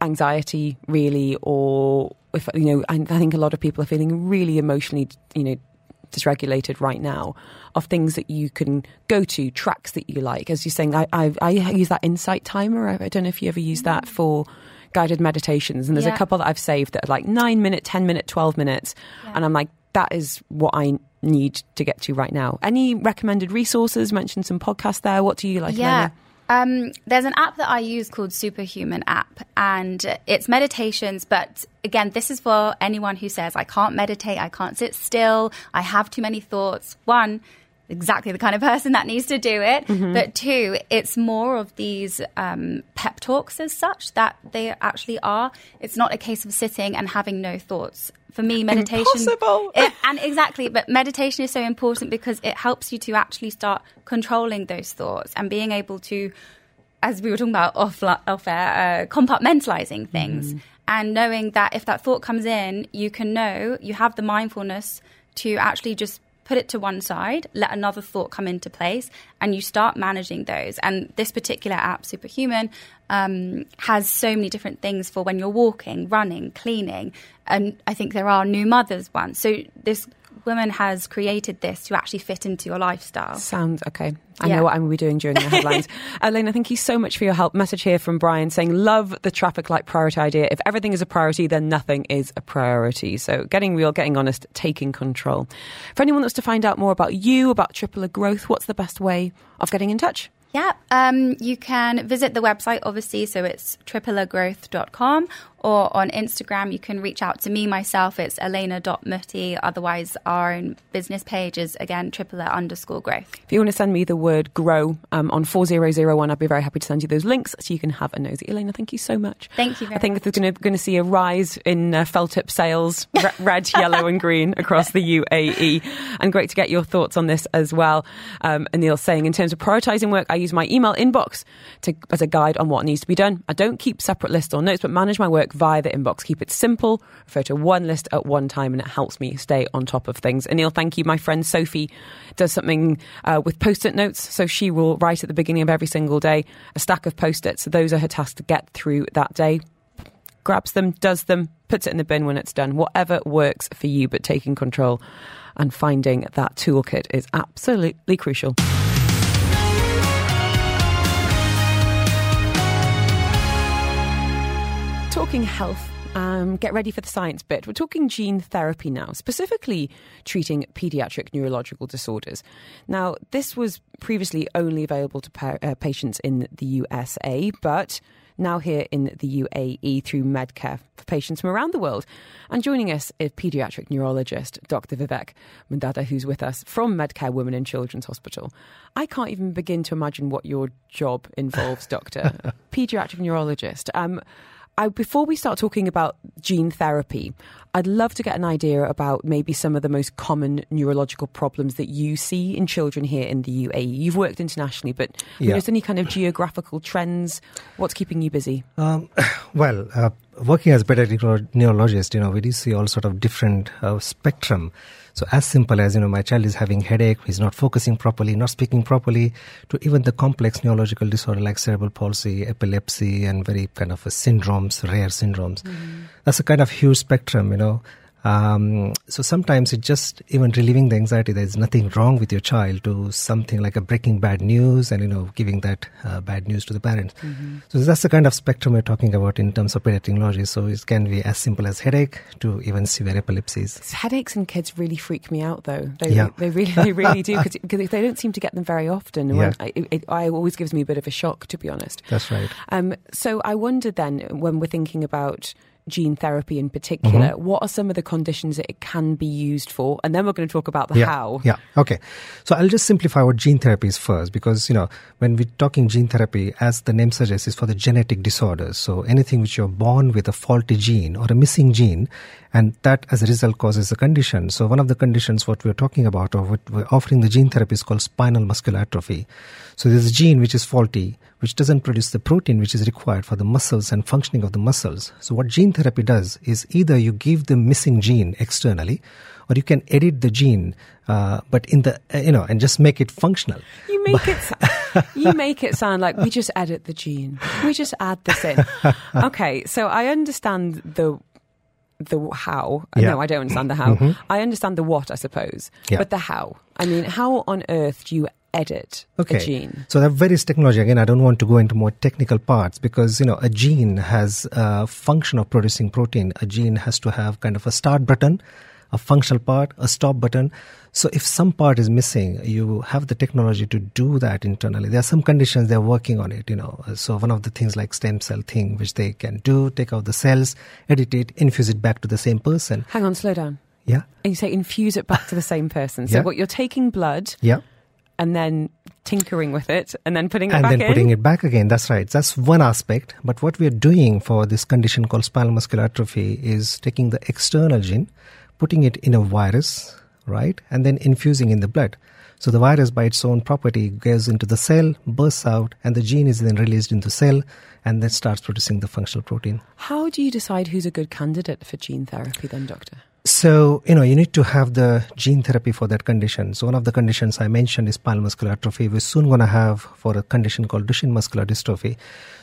anxiety, really, or if you know, I, I think a lot of people are feeling really emotionally, you know, dysregulated right now. Of things that you can go to, tracks that you like. As you're saying, I I, I use that insight timer. I, I don't know if you ever use that mm. for guided meditations. And there's a couple that I've saved that are like nine minute, ten minute, twelve minutes, and I'm like, that is what I need to get to right now. Any recommended resources? Mentioned some podcasts there. What do you like? Yeah. Elena? Um, there's an app that I use called Superhuman app, and it's meditations. But again, this is for anyone who says, I can't meditate, I can't sit still, I have too many thoughts. One, exactly the kind of person that needs to do it. But two, it's more of these um, pep talks as such that they actually are. It's not a case of sitting and having no thoughts. For me, meditation. Impossible. It, and exactly, but meditation is so important because it helps you to actually start controlling those thoughts and being able to, as we were talking about off, off air, uh, compartmentalizing things and knowing that if that thought comes in, you can know you have the mindfulness to actually just put it to one side, let another thought come into place, and you start managing those. And this particular app, Superhuman, um, has so many different things for when you're walking, running, cleaning. And I think there are new mothers ones. So this woman has created this to actually fit into your lifestyle. Sounds okay. I Yeah. know what I'm going to be doing during the headlines. Elena, thank you so much for your help. Message here from Brian saying, Love the traffic light priority idea. If everything is a priority, then nothing is a priority. So getting real, getting honest, taking control. For anyone that wants to find out more about you, about Triple Growth, what's the best way of getting in touch? Yeah, um, you can visit the website, obviously, so it's triplegrowth.com, or on Instagram, you can reach out to me myself. It's elena.mutti. Otherwise, our own business page is, again, triple underscore growth. If you want to send me the word grow um, on 4001, I'd be very happy to send you those links so you can have a nosy. Elena, thank you so much. Thank you very I think we're going to, see a rise in uh, felt tip sales, re- red, yellow, and green across the UAE. And great to get your thoughts on this as well. Um, Anil saying, in terms of prioritising work, I use my email inbox to, as a guide on what needs to be done. I don't keep separate lists or notes, but manage my work via the inbox. Keep it simple, refer to one list at one time, and it helps me stay on top of things. Anil, thank you. My friend Sophie does something uh, with post it notes. So she will write at the beginning of every single day a stack of post its. So those are her tasks to get through that day grabs them, does them, puts it in the bin when it's done. Whatever works for you, but taking control and finding that toolkit is absolutely crucial. Talking health. Um, get ready for the science bit. We're talking gene therapy now, specifically treating pediatric neurological disorders. Now, this was previously only available to pa- uh, patients in the USA, but now here in the UAE through Medcare for patients from around the world. And joining us is paediatric neurologist Dr. Vivek Mandada, who's with us from Medcare Women and Children's Hospital. I can't even begin to imagine what your job involves, Doctor. paediatric neurologist. Um, I, before we start talking about gene therapy, I'd love to get an idea about maybe some of the most common neurological problems that you see in children here in the UAE. You've worked internationally, but Yeah. is any kind of geographical trends? What's keeping you busy? Um, well, uh, working as a pediatric neurologist, you know, we do see all sort of different uh, spectrum. So as simple as, you know, my child is having headache, he's not focusing properly, not speaking properly, to even the complex neurological disorder like cerebral palsy, epilepsy, and very kind of syndromes, rare syndromes. Mm-hmm. That's a kind of huge spectrum, you know. Um, so sometimes it just even relieving the anxiety. There's nothing wrong with your child to something like a breaking bad news and you know giving that uh, bad news to the parents. So that's the kind of spectrum we're talking about in terms of pediatric neurology. So it can be as simple as headache to even severe epilepsies. Headaches in kids really freak me out, though. They, Yeah. they really, they really do, because they don't seem to get them very often. Yeah. when- It, it, it always gives me a bit of a shock, to be honest. That's right. Um, so I wondered then, when we're thinking about gene therapy in particular, Mm-hmm. what are some of the conditions that it can be used for? And then we're going to talk about the yeah, how. Yeah. Okay. So I'll just simplify what gene therapy is first, because you know when we're talking gene therapy, as the name suggests, is for the genetic disorders. So anything which you're born with a faulty gene or a missing gene, and that as a result causes a condition. So one of the conditions what we're talking about, or what we're offering the gene therapy, is called spinal muscular atrophy. So there's a gene which is faulty, which doesn't produce the protein which is required for the muscles and functioning of the muscles. So what gene therapy does is either you give the missing gene externally, or you can edit the gene, uh, but in the uh, you know, and just make it functional. You make it you make it sound like we just edit the gene. We just add this in. Okay, so I understand the the how. Yeah. No, I don't understand the how. I understand the what, I suppose. Yeah. But the how. I mean, how on earth do you edit Okay. a gene? So that varies technology. Again, I don't want to go into more technical parts because, you know, a gene has a function of producing protein. A gene has to have kind of a start button, a functional part, a stop button. So if some part is missing, you have the technology to do that internally. There are some conditions they're working on it, you know. So one of the things like stem cell thing, which they can do, take out the cells, edit it, infuse it back to the same person. Hang on, slow down. Yeah. And you say infuse it back to the same person. So Yeah. what you're taking blood Yeah. And then tinkering with it and then putting it and back then in. putting it back again. That's right. That's one aspect. But what we are doing for this condition called spinal muscular atrophy is taking the external gene, putting it in a virus, right, and then infusing in the blood. So the virus, by its own property, goes into the cell, bursts out, and the gene is then released into the cell, and then starts producing the functional protein. How do you decide who's a good candidate for gene therapy then, doctor? So, you know, you need to have the gene therapy for that condition. So, one of the conditions I mentioned is spinal muscular atrophy. We're soon going to have for a condition called Duchenne muscular dystrophy.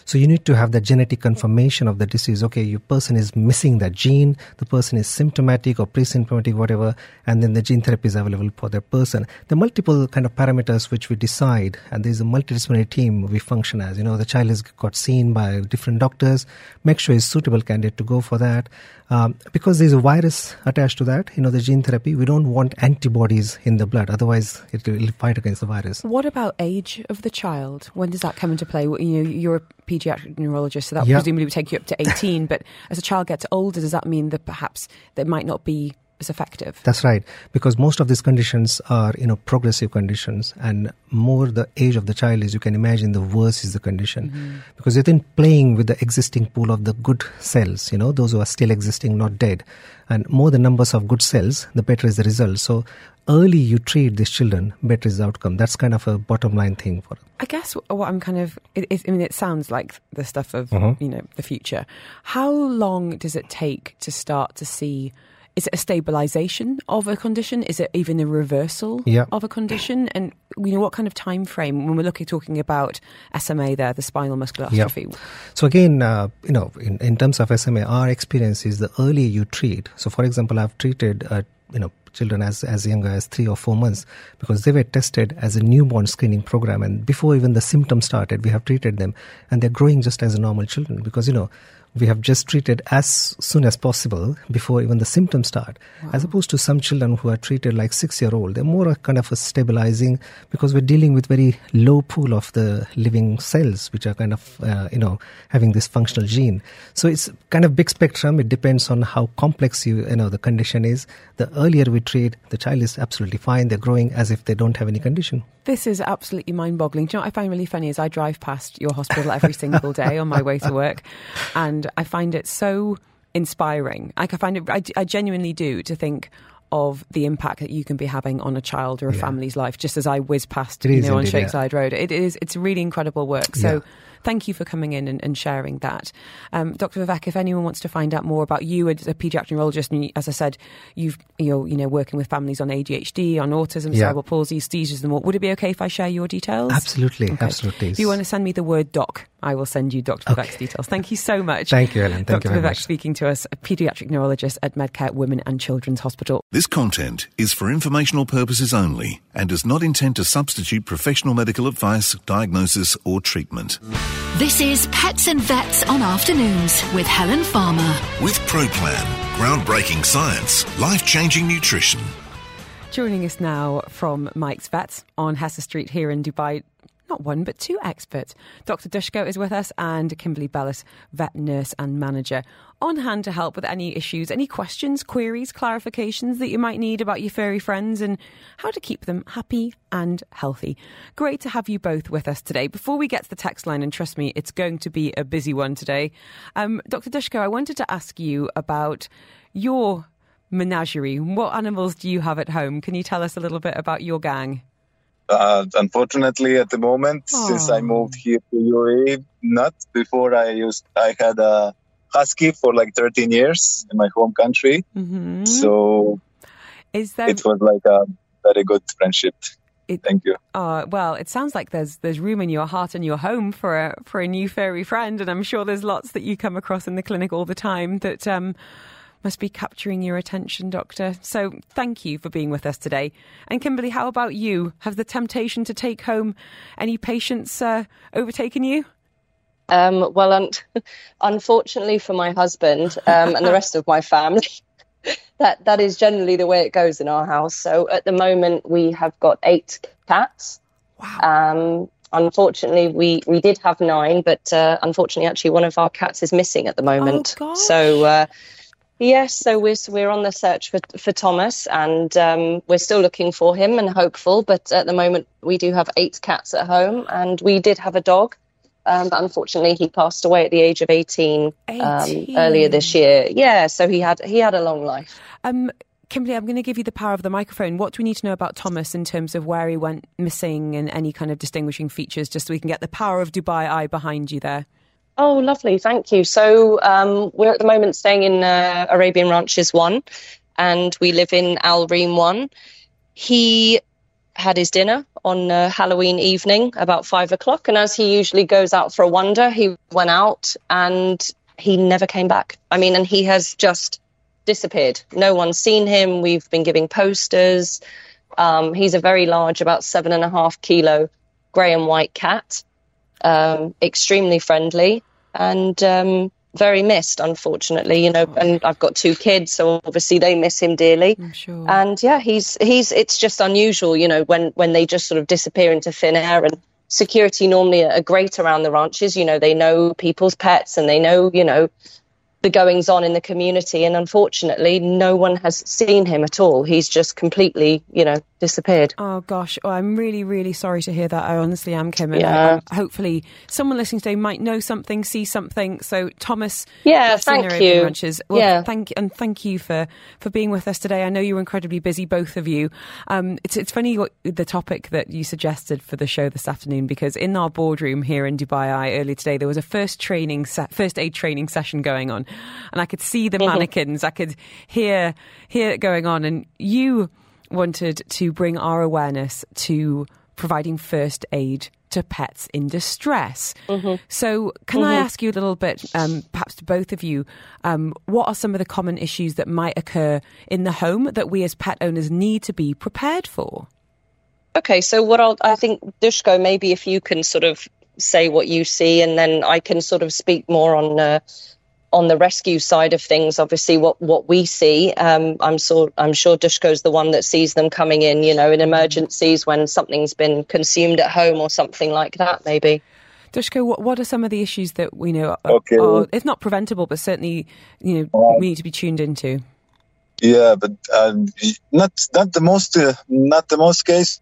So, you need to have the genetic confirmation of the disease. Okay, your person is missing that gene, the person is symptomatic or pre symptomatic, whatever, and then the gene therapy is available for that person. Are multiple kind of parameters which we decide, and there's a multidisciplinary team we function as. You know, the child has got seen by different doctors, make sure he's suitable candidate to go for that. Um, because there's a virus attached to that, you know, the gene therapy, we don't want antibodies in the blood. Otherwise, it will fight against the virus. What about age of the child? When does that come into play? You know, you're a pediatric neurologist, so that Yeah. presumably would take you up to 18. but as a child gets older, does that mean that perhaps that might not be as effective? That's right, because most of these conditions are, you know, progressive conditions, and more the age of the child is, you can imagine, the worse is the condition, mm-hmm. because you're then playing with the existing pool of the good cells, you know, those who are still existing, not dead, and more the numbers of good cells, the better is the result. So, early you treat these children, better is the outcome. That's kind of a bottom line thing for. I guess what I'm kind of, it, it, I mean, it sounds like the stuff of, Mhm. you know, the future. How long does it take to start to see? Is it a stabilization of a condition? Is it even a reversal Yeah. of a condition? And you know, what kind of time frame when we're looking talking about SMA there, the spinal muscular Yeah. atrophy? So again, uh, you know, in, in terms of SMA, our experience is the earlier you treat. So, for example, I've treated, uh, you know, children as as young as three or four months because they were tested as a newborn screening program, and before even the symptoms started, we have treated them, and they're growing just as normal children because you know. We have just treated as soon as possible before even the symptoms start, as opposed to some children who are treated like six year old. They're more kind of a stabilizing because we're dealing with very low pool of the living cells, which are kind of uh, you know having this functional gene. So it's kind of big spectrum. It depends on how complex you you know the condition is. The earlier we treat, the child is absolutely fine. They're growing as if they don't have any condition. This is absolutely mind boggling. Do you know what I find really funny is I drive past your hospital every single day on my way to work, and I find it so inspiring. Like I find it, I, I genuinely do to think of the impact that you can be having on a child or a Yeah. family's life. Just as I whiz past, It you know, on indeed, yeah. Sheikh Zayed Road, it is. It's really incredible work. So. Yeah. Thank you for coming in and, and sharing that. Um, Dr. Vivek, if anyone wants to find out more about you as a paediatric neurologist, and you, as I said, you've, you're you know, working with families on ADHD, on autism, Yeah. cerebral palsy, seizures and more, would it be okay if I share your details? Absolutely, Okay. absolutely. If you want to send me the word doc, I will send you Dr. Vivek's Okay. details. Thank you so much. Thank you, Ellen. Thank Dr. you very Vivek much. speaking to us, a paediatric neurologist at Medcare Women and Children's Hospital. This content is for informational purposes only and does not intend to substitute professional medical advice, diagnosis, or treatment. This is Pets and Vets on Afternoons with Helen Farmer. With ProPlan, groundbreaking science, life changing nutrition. Joining us now from Mike's Vets on Hessa Street here in Dubai. Not one, but two experts. Dr. Dushko is with us and Kimberly Bellis, vet nurse and manager, on hand to help with any issues, any questions, queries, clarifications that you might need about your furry friends and how to keep them happy and healthy. Great to have you both with us today. Before we get to the text line, and trust me, it's going to be a busy one today, um, Dr. Dushko, I wanted to ask you about your menagerie. What animals do you have at home? Can you tell us a little bit about your gang? Uh, unfortunately, at the moment, Aww. since I moved here to UAE, not before I used, I had a husky for like 13 years in my home country. Mm-hmm. So is that it was like a very good friendship. It, Thank you. Uh, well, it sounds like there's there's room in your heart and your home for a for a new furry friend, and I'm sure there's lots that you come across in the clinic all the time that um, must be capturing your attention, Doctor. So thank you for being with us today. And Kimberly, how about you? Have the temptation to take home any patients uh, overtaken you? Um, well, un- unfortunately for my husband um, and the rest of my family, that that is generally the way it goes in our house. So at the moment, we have got eight cats. Wow. Um, unfortunately, we, we did have nine, but uh, unfortunately, actually, one of our cats is missing at the moment. Oh, so uh, Yes, so we're we're on the search for for Thomas, and um, we're still looking for him and hopeful. But at the moment, we do have eight cats at home, and we did have a dog, um, but unfortunately, he passed away at the age of eighteen, 18. Um, earlier this year. Yeah, so he had he had a long life. Um, Kimberly, I'm going to give you the power of the microphone. What do we need to know about Thomas in terms of where he went missing and any kind of distinguishing features, just so we can get the power of Dubai Eye behind you there? Oh, lovely. Thank you. So um, we're at the moment staying in uh, Arabian Ranches 1 and we live in Al Reem 1. He had his dinner on uh, Halloween evening about five o'clock. And as he usually goes out for a wander, he went out and he never came back. I mean, and he has just disappeared. No one's seen him. We've been giving posters. Um, he's a very large, about seven and a half kilo grey and white cat um, extremely friendly and um, very missed, unfortunately. You know, and I've got two kids, so obviously they miss him dearly. Sure. And yeah, he's he's. It's just unusual, you know, when when they just sort of disappear into thin air and. Security normally are great around the ranches. You know, they know people's pets and they know, you know, the goings on in the community. And unfortunately, no one has seen him at all. He's just completely, you know, disappeared. Oh gosh, oh, I'm really, really sorry to hear that. I honestly am, Kim. And yeah. I, hopefully, someone listening today might know something, see something. So, Thomas, yeah, thank you. Ranches. Well, yeah, thank and thank you for for being with us today. I know you're incredibly busy, both of you. Um, it's it's funny what the topic that you suggested for the show this afternoon because in our boardroom here in Dubai Eye earlier today there was a first training se- first aid training session going on, and I could see the mm-hmm. mannequins, I could hear hear it going on, and you wanted to bring our awareness to providing first aid to pets in distress. Mm-hmm. So, can mm-hmm. I ask you a little bit, um, perhaps to both of you, um, what are some of the common issues that might occur in the home that we as pet owners need to be prepared for? Okay, so what I'll, I think, Dushko, maybe if you can sort of say what you see, and then I can sort of speak more on uh, on the rescue side of things, obviously, what, what we see, um, I'm so I'm sure Dushko's the one that sees them coming in, you know, in emergencies when something's been consumed at home or something like that, maybe. Dushko, what, what are some of the issues that we know are, okay. are, if not preventable, but certainly, you know, um, we need to be tuned into? Yeah, but um, not not the most uh, not the most case,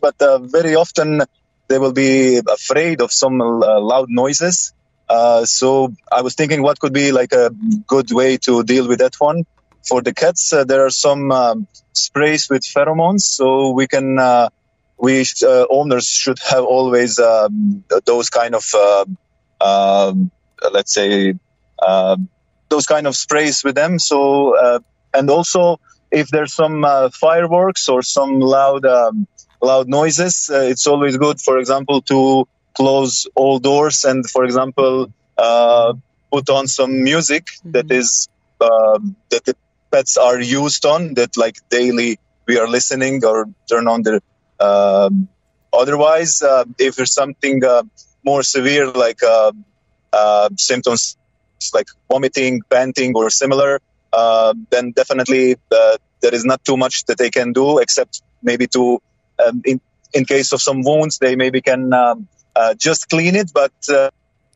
but uh, very often they will be afraid of some uh, loud noises uh, so I was thinking what could be like a good way to deal with that one. For the cats, uh, there are some um, sprays with pheromones, so we can uh, we uh, owners should have always um, those kind of um, um, let's say um, those kind of sprays with them. So uh, and also if there's some fireworks or some loud loud noises, it's always good, for example, to close all doors and, for example, uh, put on some music mm-hmm. that is uh, that the pets are used on that like daily we are listening or turn on the. Um, otherwise, uh, if there's something uh, more severe like uh, uh, symptoms like vomiting, panting, or similar, then definitely there is not too much that they can do except maybe to um, in, in case of some wounds, they maybe can um, uh, just clean it, but uh,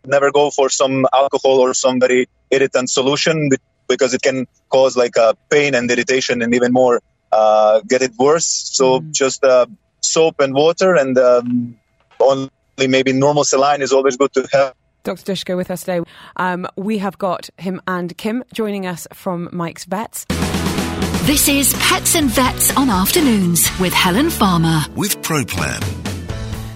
never go for some alcohol or some very irritant solution because it can cause like uh, pain and irritation and even more uh, get it worse. So mm. just uh, soap and water and um, only maybe normal saline is always good to have. Dr. Dushko with us today. Um, we have got him and Kim joining us from Mike's Vets. This is Pets and Vets on Afternoons with Helen Farmer. With ProPlan.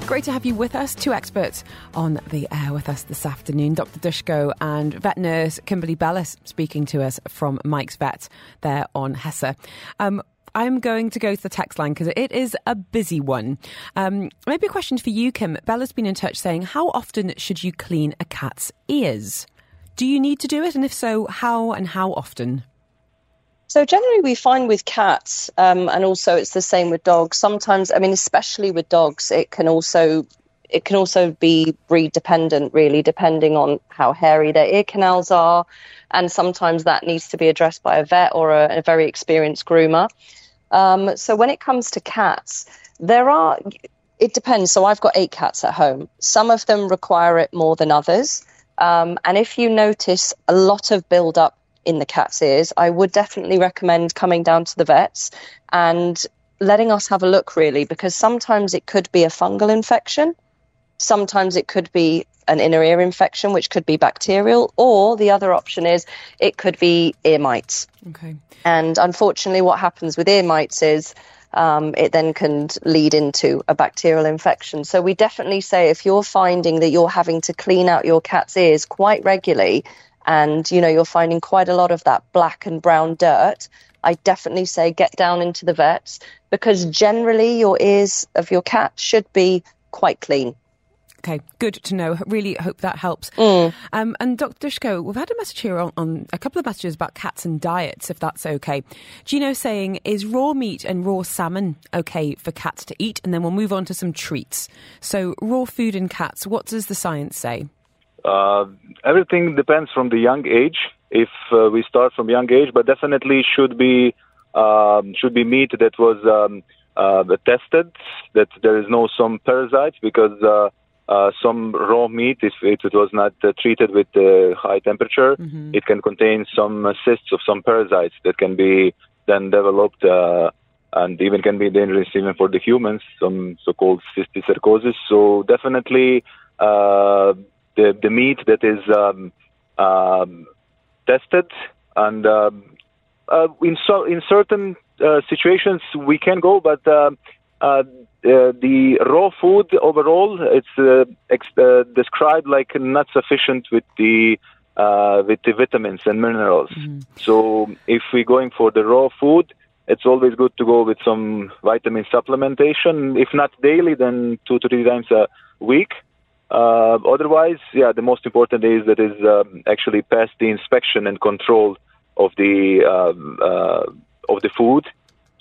Great to have you with us. Two experts on the air with us this afternoon Dr. Dushko and vet nurse Kimberly Bellis speaking to us from Mike's Vet there on Hessa. Um, I'm going to go to the text line because it is a busy one. Um, maybe a question for you, Kim. Bella's been in touch saying, How often should you clean a cat's ears? Do you need to do it? And if so, how and how often? So generally, we find with cats, um, and also it's the same with dogs. Sometimes, I mean, especially with dogs, it can also it can also be breed dependent, really, depending on how hairy their ear canals are, and sometimes that needs to be addressed by a vet or a, a very experienced groomer. Um, so when it comes to cats, there are, it depends. So I've got eight cats at home. Some of them require it more than others. Um, and if you notice a lot of build up in the cat's ears, I would definitely recommend coming down to the vets and letting us have a look, really, because sometimes it could be a fungal infection. Sometimes it could be an inner ear infection, which could be bacterial, or the other option is it could be ear mites. Okay. And unfortunately, what happens with ear mites is um, it then can lead into a bacterial infection. So we definitely say if you're finding that you're having to clean out your cat's ears quite regularly, and you know you're finding quite a lot of that black and brown dirt, I definitely say get down into the vets because generally your ears of your cat should be quite clean. Okay, good to know. Really hope that helps. Mm. Um, and Dr. Dushko, we've had a message here on, on, a couple of messages about cats and diets, if that's okay. Gino saying, is raw meat and raw salmon okay for cats to eat? And then we'll move on to some treats. So, raw food in cats, what does the science say? Uh, everything depends from the young age. If uh, we start from young age, but definitely should be um, should be meat that was um, uh, tested, that there is no some parasites because uh, uh, some raw meat, if, if it was not uh, treated with uh, high temperature, mm-hmm. it can contain some cysts of some parasites that can be then developed uh, and even can be dangerous even for the humans, some so-called cysticercosis. So definitely uh, the the meat that is um, um, tested and um, uh, in so in certain situations we can go, but uh, the raw food overall it's uh, ex- uh, described like not sufficient with the uh, with the vitamins and minerals. Mm-hmm. So if we're going for the raw food, it's always good to go with some vitamin supplementation. If not daily, then two to three times a week. Uh, otherwise, yeah, the most important is that is um, actually pass the inspection and control of the um, uh, of the food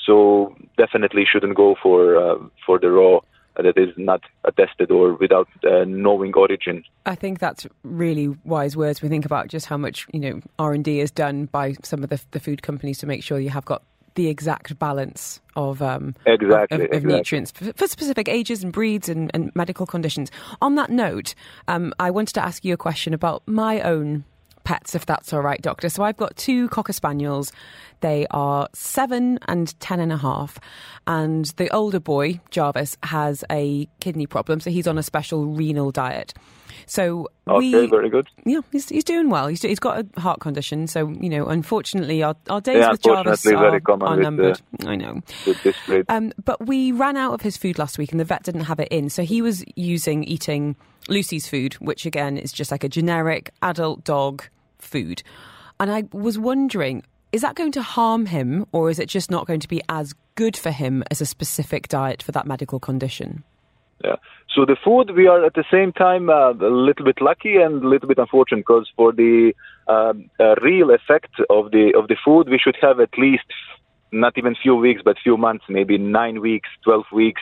so definitely shouldn't go for uh, for the raw that is not attested or without uh, knowing origin. I think that's really wise words. We think about just how much you know R and D is done by some of the, the food companies to make sure you have got the exact balance of um, exactly, of, of, exactly. nutrients for, for, specific ages and breeds and, and medical conditions. On that note, um, I wanted to ask you a question about my own pets, if that's all right, Doctor. So I've got two Cocker Spaniels. They are seven and ten and a half. And the older boy, Jarvis, has a kidney problem, so he's on a special renal diet. So okay, we, very good. Yeah, he's, he's doing well. He's, he's got a heart condition, so you know, unfortunately, our, our days yeah, with Jarvis are, are numbered. The, I know. Um, but we ran out of his food last week, and the vet didn't have it in, so he was using eating Lucy's food, which again is just like a generic adult dog food. And I was wondering, is that going to harm him, or is it just not going to be as good for him as a specific diet for that medical condition? Yeah. So the food, we are at the same time uh, a little bit lucky and a little bit unfortunate because for the um, uh, real effect of the of the food, we should have at least not even few weeks, but few months, maybe nine weeks, twelve weeks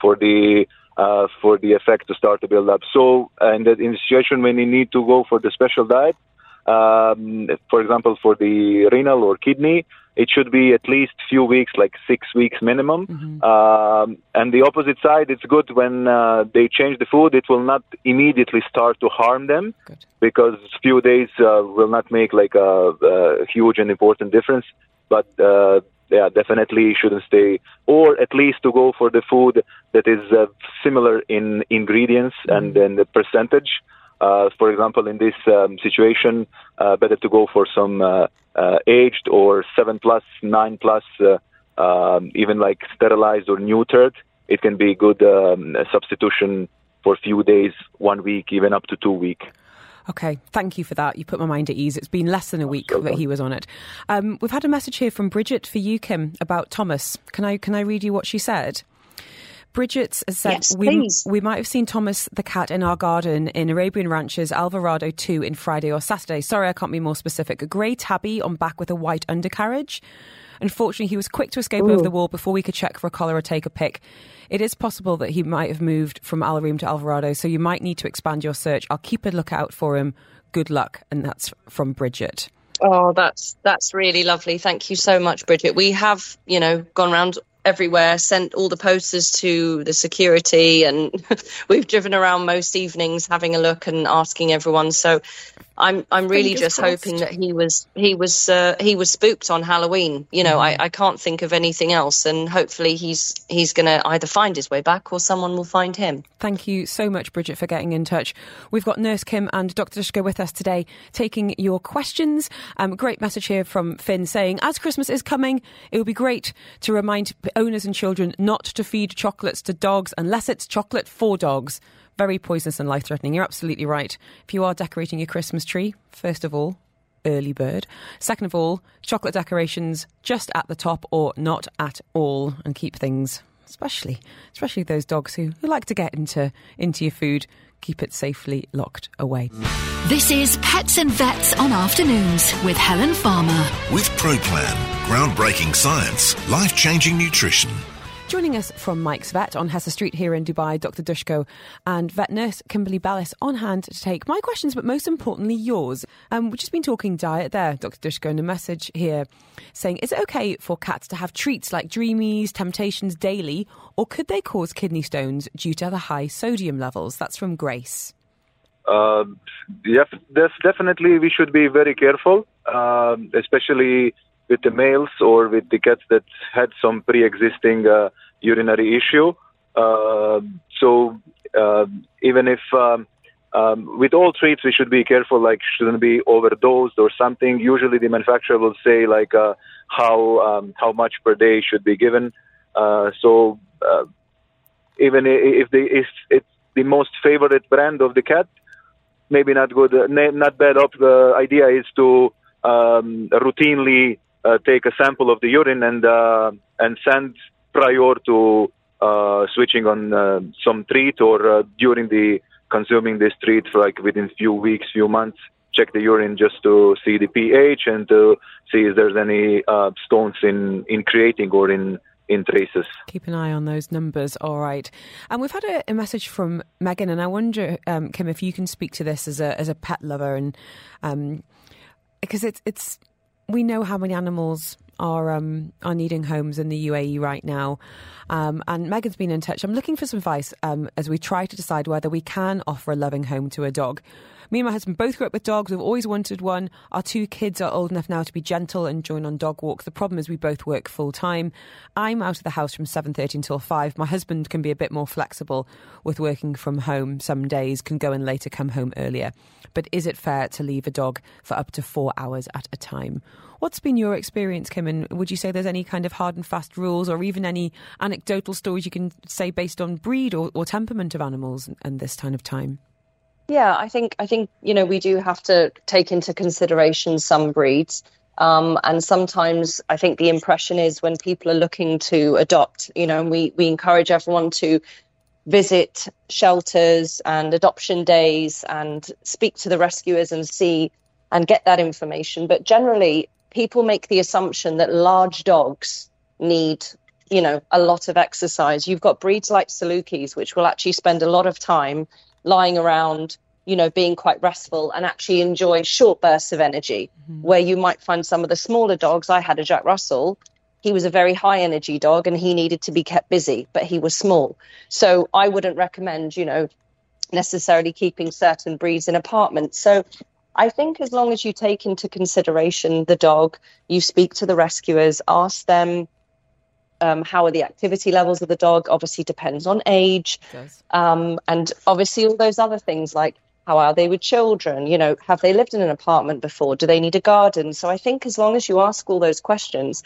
for the uh, for the effect to start to build up. So, in the in the situation when you need to go for the special diet, um, for example, for the renal or kidney, it should be at least few weeks, like six weeks minimum. Mm-hmm. Um, and the opposite side, it's good when uh, they change the food. It will not immediately start to harm them good. because few days uh, will not make like a, a, huge and important difference. But uh, yeah, definitely shouldn't stay, or at least to go for the food that is uh, similar in ingredients mm-hmm. and then the percentage. Uh, for example, in this um, situation, uh, better to go for some uh, uh aged or seven plus, nine plus, uh, um, even like sterilized or neutered. It can be a good um, substitution for a few days, one week, even up to two week. Okay, thank you for that. You put my mind at ease. It's been less than a week that he was on it. Um, we've had a message here from Bridget for you, Kim, about Thomas. Can I can I read you what she said? Bridget said yes, we, we might have seen Thomas the cat in our garden in Arabian Ranches Alvorada 2 in Friday or Saturday. Sorry, I can't be more specific. A grey tabby on back with a white undercarriage. Unfortunately, he was quick to escape Ooh. over the wall before we could check for a collar or take a pic. It is possible that he might have moved from Al Reem to Alvorada, so you might need to expand your search. I'll keep a lookout for him. Good luck. And that's from Bridget. Oh, that's that's really lovely. Thank you so much, Bridget. We have, you know, gone around everywhere, sent all the posters to the security, and we've driven around most evenings having a look and asking everyone. So I'm I'm really Fingers just crossed. hoping that he was he was uh, he was spooked on Halloween. You know, mm. I, I can't think of anything else, and hopefully he's he's going to either find his way back or someone will find him. Thank you so much, Bridget, for getting in touch. We've got Nurse Kim and Dr. Dushko with us today, taking your questions. Um, great message here from Finn saying, as Christmas is coming, it would be great to remind owners and children not to feed chocolates to dogs unless it's chocolate for dogs very poisonous and life threatening. You're absolutely right. If you are decorating your Christmas tree, first of all, early bird. Second of all, chocolate decorations just at the top or not at all, and keep things, especially especially those dogs who, who like to get into into your food, keep it safely locked away. This is Pets and Vets on Afternoons with Helen Farmer. With ProPlan, groundbreaking science, life changing nutrition. Joining us from Mike's Vet on Hessa Street here in Dubai, Dr. Dushko and vet nurse Kimberly Bellis on hand to take my questions, but most importantly yours. Um, we've just been talking diet there, Dr. Dushko, and a message here saying, is it okay for cats to have treats like Dreamies, Temptations daily, or could they cause kidney stones due to the high sodium levels? That's from Grace. Uh, yeah, definitely we should be very careful, uh, especially with the males or with the cats that had some pre-existing uh, urinary issue. Uh, so uh, even if um, um, with all treats we should be careful, like shouldn't be overdosed or something. Usually the manufacturer will say like uh, how um, how much per day should be given. Uh, so uh, even if, the, if it's the most favorite brand of the cat, maybe not good, not bad. The idea is to um, routinely take a sample of the urine and uh, and send prior to uh, switching on some treat or during the consuming this treat for like within few weeks, few months check the urine just to see the pH and to see if there's any uh, stones in, in creating or in in traces. Keep an eye on those numbers. All right, and we've had a, a message from Megan, and I wonder, um, Kim, if you can speak to this as a as a pet lover, and um, because it's it's we know how many animals are um, are needing homes in the UAE right now. Um, and Megan's been in touch. I'm looking for some advice um, as we try to decide whether we can offer a loving home to a dog. Me and my husband both grew up with dogs. We've always wanted one. Our two kids are old enough now to be gentle and join on dog walks. The problem is we both work full time. I'm out of the house from 7:30 until 5. My husband can be a bit more flexible with working from home some days, can go in later, come home earlier. But is it fair to leave a dog for up to 4 hours at a time? What's been your experience, Kim? And would you say there's any kind of hard and fast rules or even any anecdotal stories you can say based on breed or, or temperament of animals and this kind of time? Yeah, I think I think you know we do have to take into consideration some breeds. Um, and sometimes I think the impression is when people are looking to adopt, you know, we, we encourage everyone to visit shelters and adoption days and speak to the rescuers and see and get that information. But generally, people make the assumption that large dogs need, you know, a lot of exercise. You've got breeds like Salukis, which will actually spend a lot of time lying around, you know, being quite restful and actually enjoy short bursts of energy, mm-hmm. where you might find some of the smaller dogs. I had a Jack Russell. He was a very high energy dog and he needed to be kept busy, but he was small. So I wouldn't recommend, you know, necessarily keeping certain breeds in apartments. So I think as long as you take into consideration the dog, you speak to the rescuers, ask them um, how are the activity levels of the dog. Obviously, depends on age, um, and obviously all those other things like how are they with children? You know, have they lived in an apartment before? Do they need a garden? So I think as long as you ask all those questions,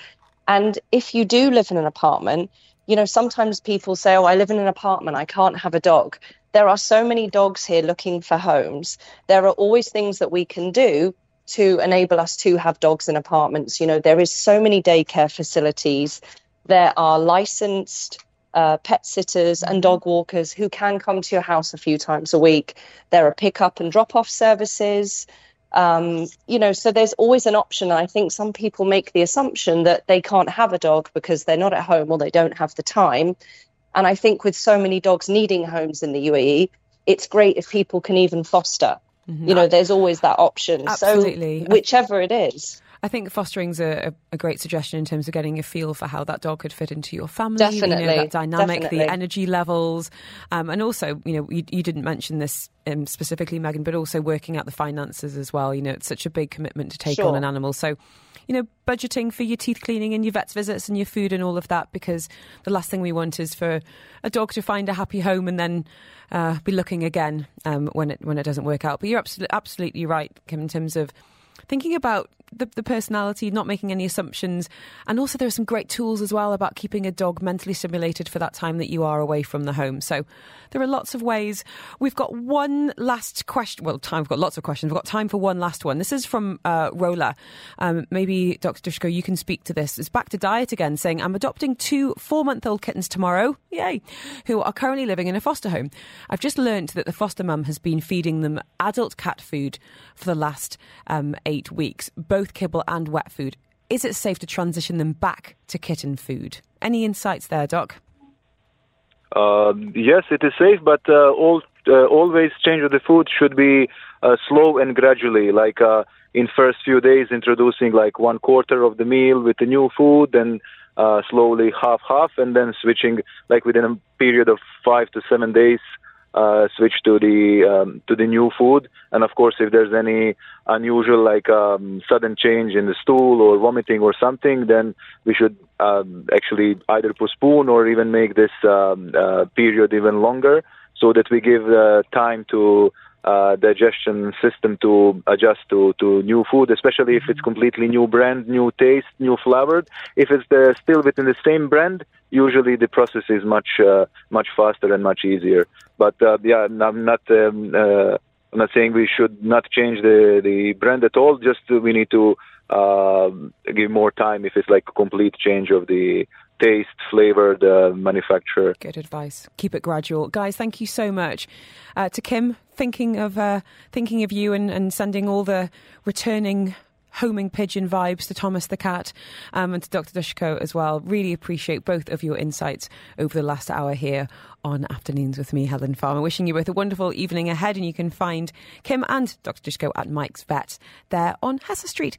and if you do live in an apartment, you know, sometimes people say, "Oh, I live in an apartment. I can't have a dog." There are so many dogs here looking for homes. There are always things that we can do to enable us to have dogs in apartments. You know, there is so many daycare facilities. There are licensed uh, pet sitters and dog walkers who can come to your house a few times a week. There are pick-up and drop-off services. Um, you know, so there's always an option. I think some people make the assumption that they can't have a dog because they're not at home or they don't have the time. And I think with so many dogs needing homes in the UAE, it's great if people can even foster. Mm-hmm. You know, there's always that option. Absolutely. So whichever it is. I think fostering's a, a great suggestion in terms of getting a feel for how that dog could fit into your family. Definitely, you know, that dynamic, definitely. the energy levels, um, and also, you know, you, you didn't mention this um, specifically, Megan, but also working out the finances as well. You know, it's such a big commitment to take sure. on an animal, so you know, budgeting for your teeth cleaning and your vet's visits and your food and all of that, because the last thing we want is for a dog to find a happy home and then uh, be looking again um, when it when it doesn't work out. But you're absolutely absolutely right, Kim, in terms of thinking about the, the personality, not making any assumptions. And also, there are some great tools as well about keeping a dog mentally stimulated for that time that you are away from the home. So there are lots of ways. We've got one last question. Well, time, we've got lots of questions. We've got time for one last one. This is from uh, Rola. Um, maybe, Dr. Dushko, you can speak to this. It's back to diet again, saying, I'm adopting two four month old kittens tomorrow, yay, who are currently living in a foster home. I've just learned that the foster mum has been feeding them adult cat food for the last um, eight weeks, both both kibble and wet food. Is it safe to transition them back to kitten food? Any insights there, Doc? Uh, yes, it is safe, but uh, all, uh, always change of the food should be uh, slow and gradually. Like uh, in first few days, introducing like one quarter of the meal with the new food, then uh, slowly half half, and then switching like within a period of five to seven days uh, switch to the um, to the new food. And of course, if there's any unusual like um, sudden change in the stool or vomiting or something, then we should um, actually either postpone or even make this um, uh, period even longer, so that we give uh, time to uh, digestion system to adjust to, to new food, especially if it's completely new brand, new taste, new flavored. If it's the, still within the same brand, usually the process is much uh, much faster and much easier. But uh, yeah, I'm not um, uh, I'm not saying we should not change the the brand at all. Just we need to uh, give more time if it's like a complete change of the taste, flavor, the manufacturer. Good advice. Keep it gradual, guys. Thank you so much uh, to Kim. Thinking of uh, thinking of you and, and sending all the returning homing pigeon vibes to Thomas the cat um, and to Dr. Dushko as well. Really appreciate both of your insights over the last hour here on Afternoons with me, Helen Farmer. Wishing you both a wonderful evening ahead, and you can find Kim and Dr. Dushko at Mike's Vet there on Hessa Street.